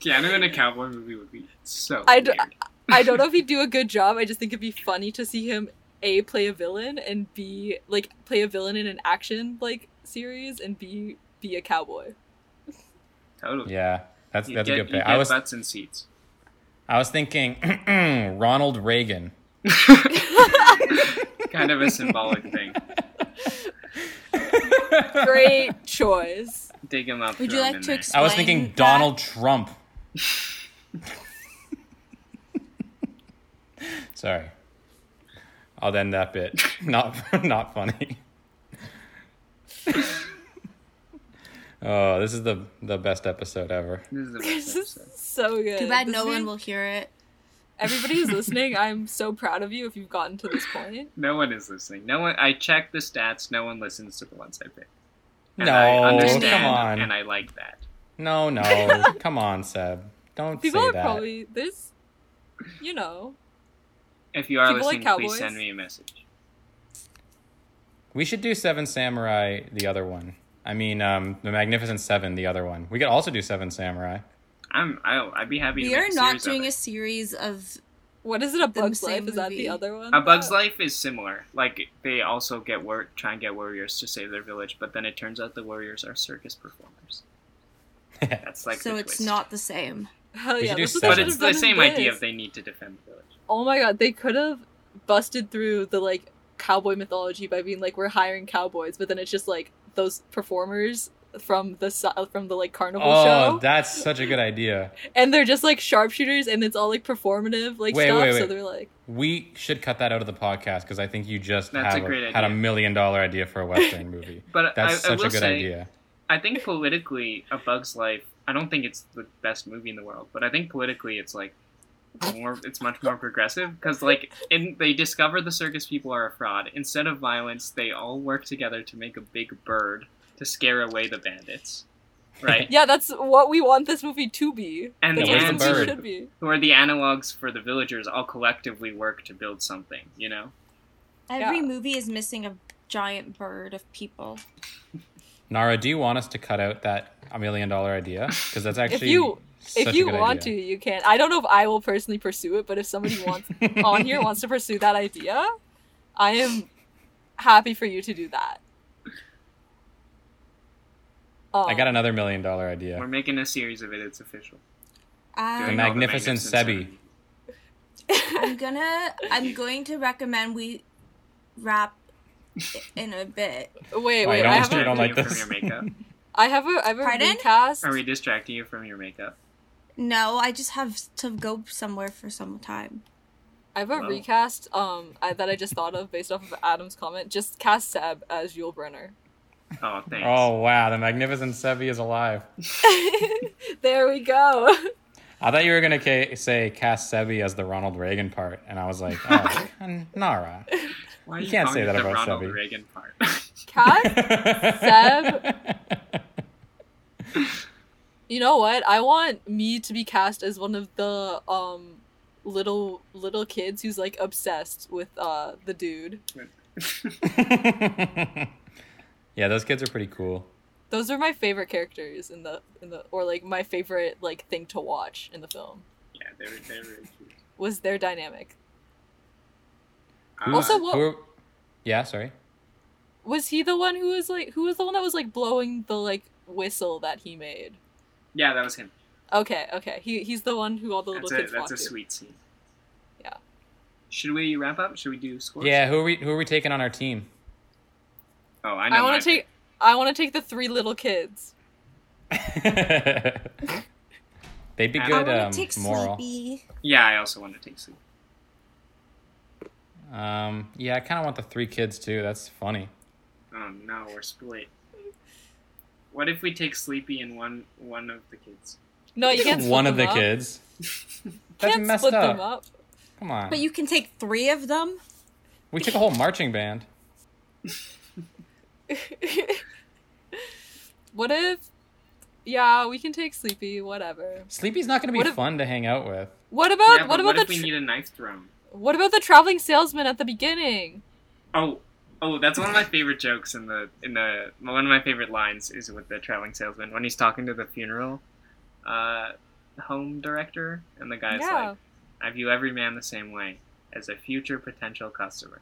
Keanu in a cowboy movie would be so. I d- weird. I don't know if he'd do a good job. I just think it'd be funny to see him a play a villain and b like play a villain in an action like series and b be a cowboy. totally. yeah, that's, You that's get, a good pick. I was, butts and seats. I was thinking Ronald Reagan. kind of a symbolic thing. Great choice. Dig him up. Would you like to there. ex- I was thinking that. Donald Trump. Sorry. I'll end that bit. Not not funny. Oh, this is the the best episode ever. This is the This best is so good. Too bad This no made- one will hear it. Everybody who's listening, I'm so proud of you if you've gotten to this point. No one is listening. No one. I checked the stats. No one listens to the ones I pick. And No, I understand, come on. and I like that. No, no, come on, Seb. Don't People say are that. probably there's, you know, If you are People like listening, please send me a message. We should do Seven Samurai, the other one. I mean, um, the Magnificent Seven, the other one. We could also do Seven Samurai. I'm. I'll, I'd be happy. We to are make a not series of doing a series of. what is it? A Bug's same Life? Is that the other one? A Bug's Life is similar. Like they also get war- try and get warriors to save their village, but then it turns out the warriors are circus performers. That's like so the it's twist. not the same. Hell yeah, should do this is what But it's the same in idea if they need to defend the village. Oh my god, they could have busted through the like cowboy mythology by being like we're hiring cowboys, but then it's just like those performers from the from the like carnival Oh, show, Oh, that's such a good idea. and they're just like sharpshooters, and it's all like performative like Wait, stuff. wait, So they're like, We should cut that out of the podcast because I think you just That's have a great had a million dollar idea for a western movie. But That's I, I such will a good say, idea. I think politically, A Bug's Life. I don't think it's the best movie in the world, but I think politically, it's like more. It's much more progressive because, like, in they discover the circus people are a fraud. Instead of violence, they all work together to make a big bird to scare away the bandits, right? yeah, that's what we want this movie to be. And That's the ants- this movie bird? should be. Who are the analogs for the villagers? All collectively work to build something. You know. Every Yeah. movie is missing a giant bird of people. Nara, do you want us to cut out that a million dollar idea? Because that's actually you- such if you want idea. to, you can. I don't know if I will personally pursue it, but if somebody wants on here wants to pursue that idea, I am happy for you to do that. Um, I got another million dollar idea. We're making a series of it. It's official. The Um, Doing all Magnificent Sebi. I'm gonna. I'm going to recommend we wrap in a bit. Wait, Why, wait. you don't- I have, a, don't like Distracting this? you from your makeup. I have a, I have a Pardon? recast. Are we distracting you from your makeup? No, I just have to go somewhere for some time. I have a Wow. recast um I, that I just thought of based off of Adam's comment. Just cast Seb as Yul Brynner. Oh, thanks. Oh wow, the Magnificent Sebi is alive. there we go. I thought you were gonna ca- say cast Sebi as the Ronald Reagan part, and I was like, oh, Nara. Why You you, can't say that the about Ronald Sebi. Reagan part? Cast You know what? I want me to be cast as one of the um little little kids who's like obsessed with uh the dude. yeah, those kids are pretty cool. Those are my favorite characters in the in the or like my favorite like thing to watch in the film yeah, they're they're really cute. was their dynamic. Uh, Also, what- Who are- yeah, sorry. Was he the one who was like who was the one that was like blowing the like whistle that he made? Yeah, that was him. Okay, okay. He he's the one who all the little That's a kids that's a to. sweet scene. Yeah. Should we wrap up? Should we do scores? Yeah, who are we? Who are we taking on our team? Oh, I know. I want to take I want to take the three little kids. They'd be I I good. want Um, to take moral. Sleepy. Yeah, I also want to take sleep. Um, yeah, I kind of want the three kids too. That's funny. Oh no, we're split. What if we take Sleepy and one one of the kids? No, you can't. Split One of the up. kids. That's Can't messed split up. them up. Come on. But you can take three of them. We took a whole marching band. what if? Yeah, we can take Sleepy. Whatever. Sleepy's not going to be if- fun to hang out with. What about yeah, what about what the if we tr- need a knife thrown? what about the traveling salesman at the beginning? Oh, oh, that's one of my favorite jokes in the in the one of my favorite lines is with the traveling salesman when he's talking to the funeral uh, home director, and the guy's Yeah. like, "I view every man the same way as a future potential customer."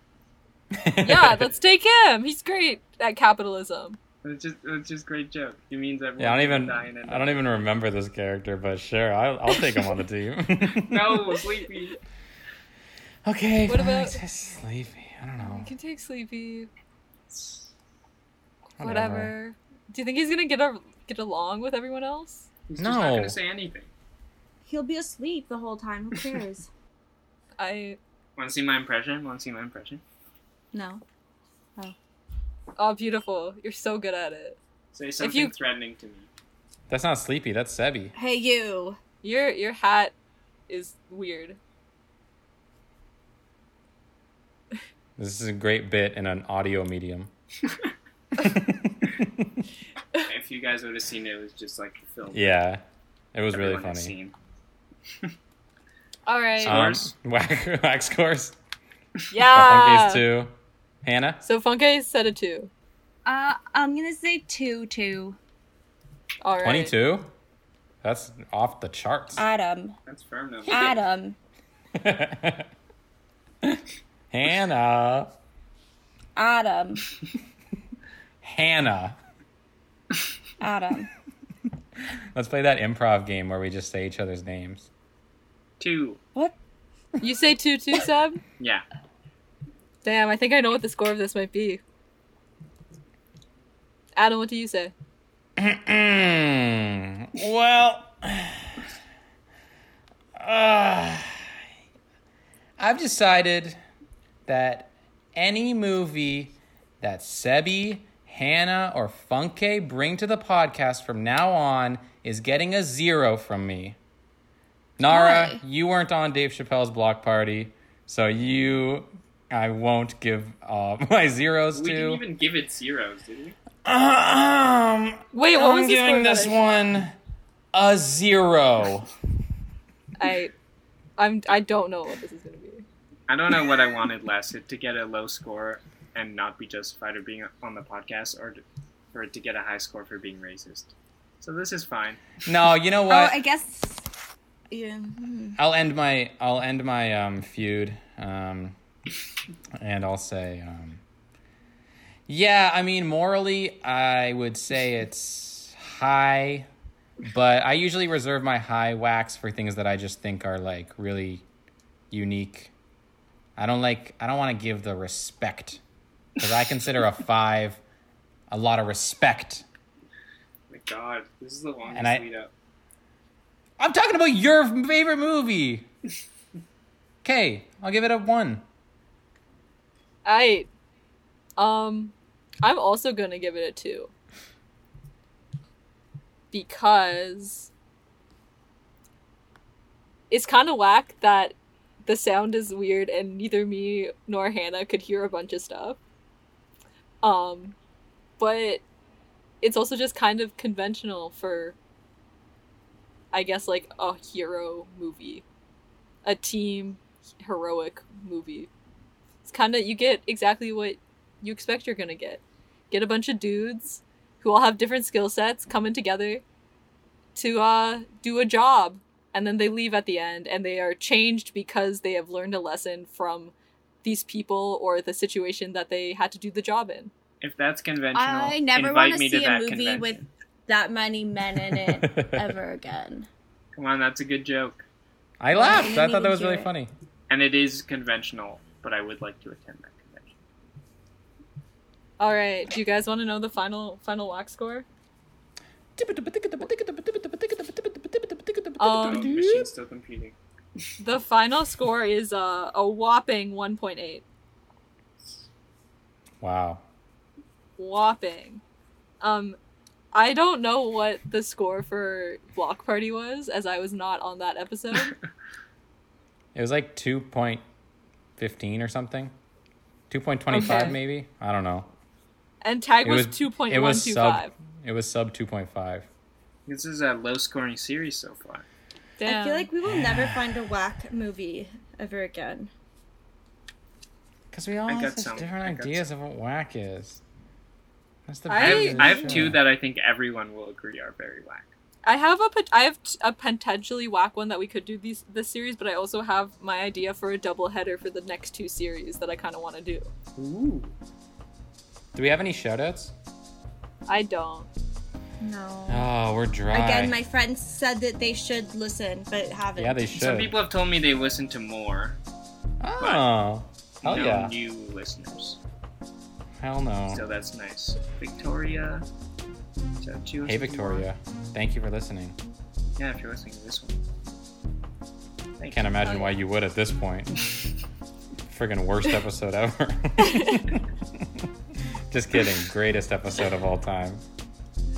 yeah, let's take him. He's great at capitalism. It's just it's just great joke. He means everyone. Yeah, I don't even. Die I don't even remember this character, but sure, I'll, I'll take him on the team. No, sleepy. Okay. What about- sleepy? I don't know. We can take Sleepy. Whatever. Whatever. Do you think he's gonna get a, get along with everyone else? He's just not gonna say anything. He'll be asleep the whole time. Who cares? I Want to see my impression? Want to see my impression? no. Oh, Oh, beautiful. You're so good at it. Say something you- threatening to me. That's not sleepy. That's Sebi. Hey, you. Your your hat is weird. This is a great bit in an audio medium. If you guys would have seen it, it was just like a film. yeah, it was really everyone has funny. seen. All right. Um, Scores? whack, wax scores. yeah. Funkase two. Hannah. So Funke said a two. Uh, I'm gonna say two, two. All right. Twenty-two. That's off the charts. Adam. That's firm number. Adam. Hannah. Adam. Hannah. Adam. Let's play that improv game where we just say each other's names. Two. What? You say two two, Seb? Yeah. Damn, I think I know what the score of this might be. Adam, what do you say? Well, uh, I've decided that any movie that Sebi, Hannah, or Funke bring to the podcast from now on is getting a zero from me. Nara, Why? you weren't on Dave Chappelle's block party, so you, I won't give uh, my zeros to. We to. didn't even give it zeros, did we? Um, Wait, what I'm was giving this I- one a zero. I, I'm I don't know what this is gonna be. I don't know what I wanted less: it to get a low score and not be justified of being on the podcast, or to, for it to get a high score for being racist. So this is fine. No, you know what? Oh, what? I guess. Yeah. hmm. I'll end my I'll end my um, feud, um, and I'll say, um, yeah. I mean, morally, I would say it's high, but I usually reserve my high wax for things that I just think are like really unique. I don't like. I don't want to give the respect because I consider a five a lot of respect. My God, this is the longest And I- lead up. I'm talking about your favorite movie. Okay, I'll give it a one. I, um, I'm also gonna give it a two because it's kind of whack that the sound is weird and neither me nor Hannah could hear a bunch of stuff. Um, but it's also just kind of conventional for, I guess, like a hero movie, a team heroic movie. It's kind of you get exactly what you expect you're gonna get. Get a bunch of dudes who all have different skill sets coming together to uh do a job and then they leave at the end and they are changed because they have learned a lesson from these people or the situation that they had to do the job in. If that's conventional, I never want to to see a movie convention. with that many men in it ever again. Come on, that's a good joke, I laughed. didn't I thought that was really it. funny. and it is conventional. But I would like to attend that convention. All right, do you guys want to know the final final wax score? Um, machine's still computing. the final score is uh, a whopping 1.8. Wow. whopping. Um, I don't know what the score for Block Party was, as I was not on that episode. It was like two point fifteen or something. Two point twenty five Okay. maybe. I don't know. And tag It was, was two point It was sub. Five. It was sub two point five. This is a low-scoring series so far. Damn. I feel like we will never find a whack movie ever again. Because we all I have such different I got ideas of what whack is. That's the I- I have, of I the have show. two that I think everyone will agree are very whack. I have a pot- I have t- a potentially whack one that we could do these this series, but I also have my idea for a double header for the next two series that I kind of want to do. Ooh. Do we have any shoutouts? I don't. No. Oh, we're dry. Again, my friends said that they should listen, but haven't. yeah, they should. Some people have told me they listen to more. Oh, hell no yeah. new listeners. Hell no. So that's nice. Victoria. Shout out to you Hey, if you Victoria. Thank you for listening. Yeah, if you're listening to this one. Thank Can't you. imagine Oh, why yeah. you would at this point. Friggin' worst episode ever. Just kidding. Greatest episode of all time.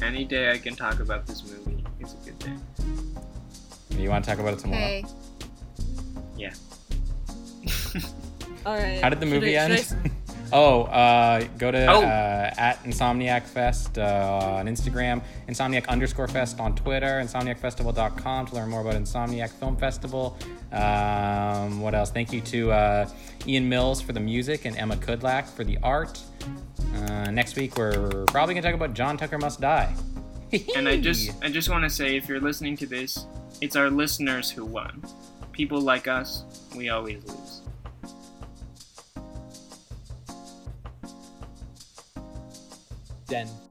Any day I can talk about this movie, it's a good day. You want to talk about it tomorrow? Okay. Yeah. All right. How did the Should movie I- end? Oh, uh, go to Oh. uh, at Insomniac Fest uh, on Instagram, Insomniac underscore Fest on Twitter, InsomniacFestival.com to learn more about Insomniac Film Festival. Um, what else? Thank you to uh, Ian Mills for the music and Emma Kudlak for the art. Uh, next week we're probably gonna talk about John Tucker Must Die. And I just I just want to say if you're listening to this, it's our listeners who won. People like us, we always lose. Den.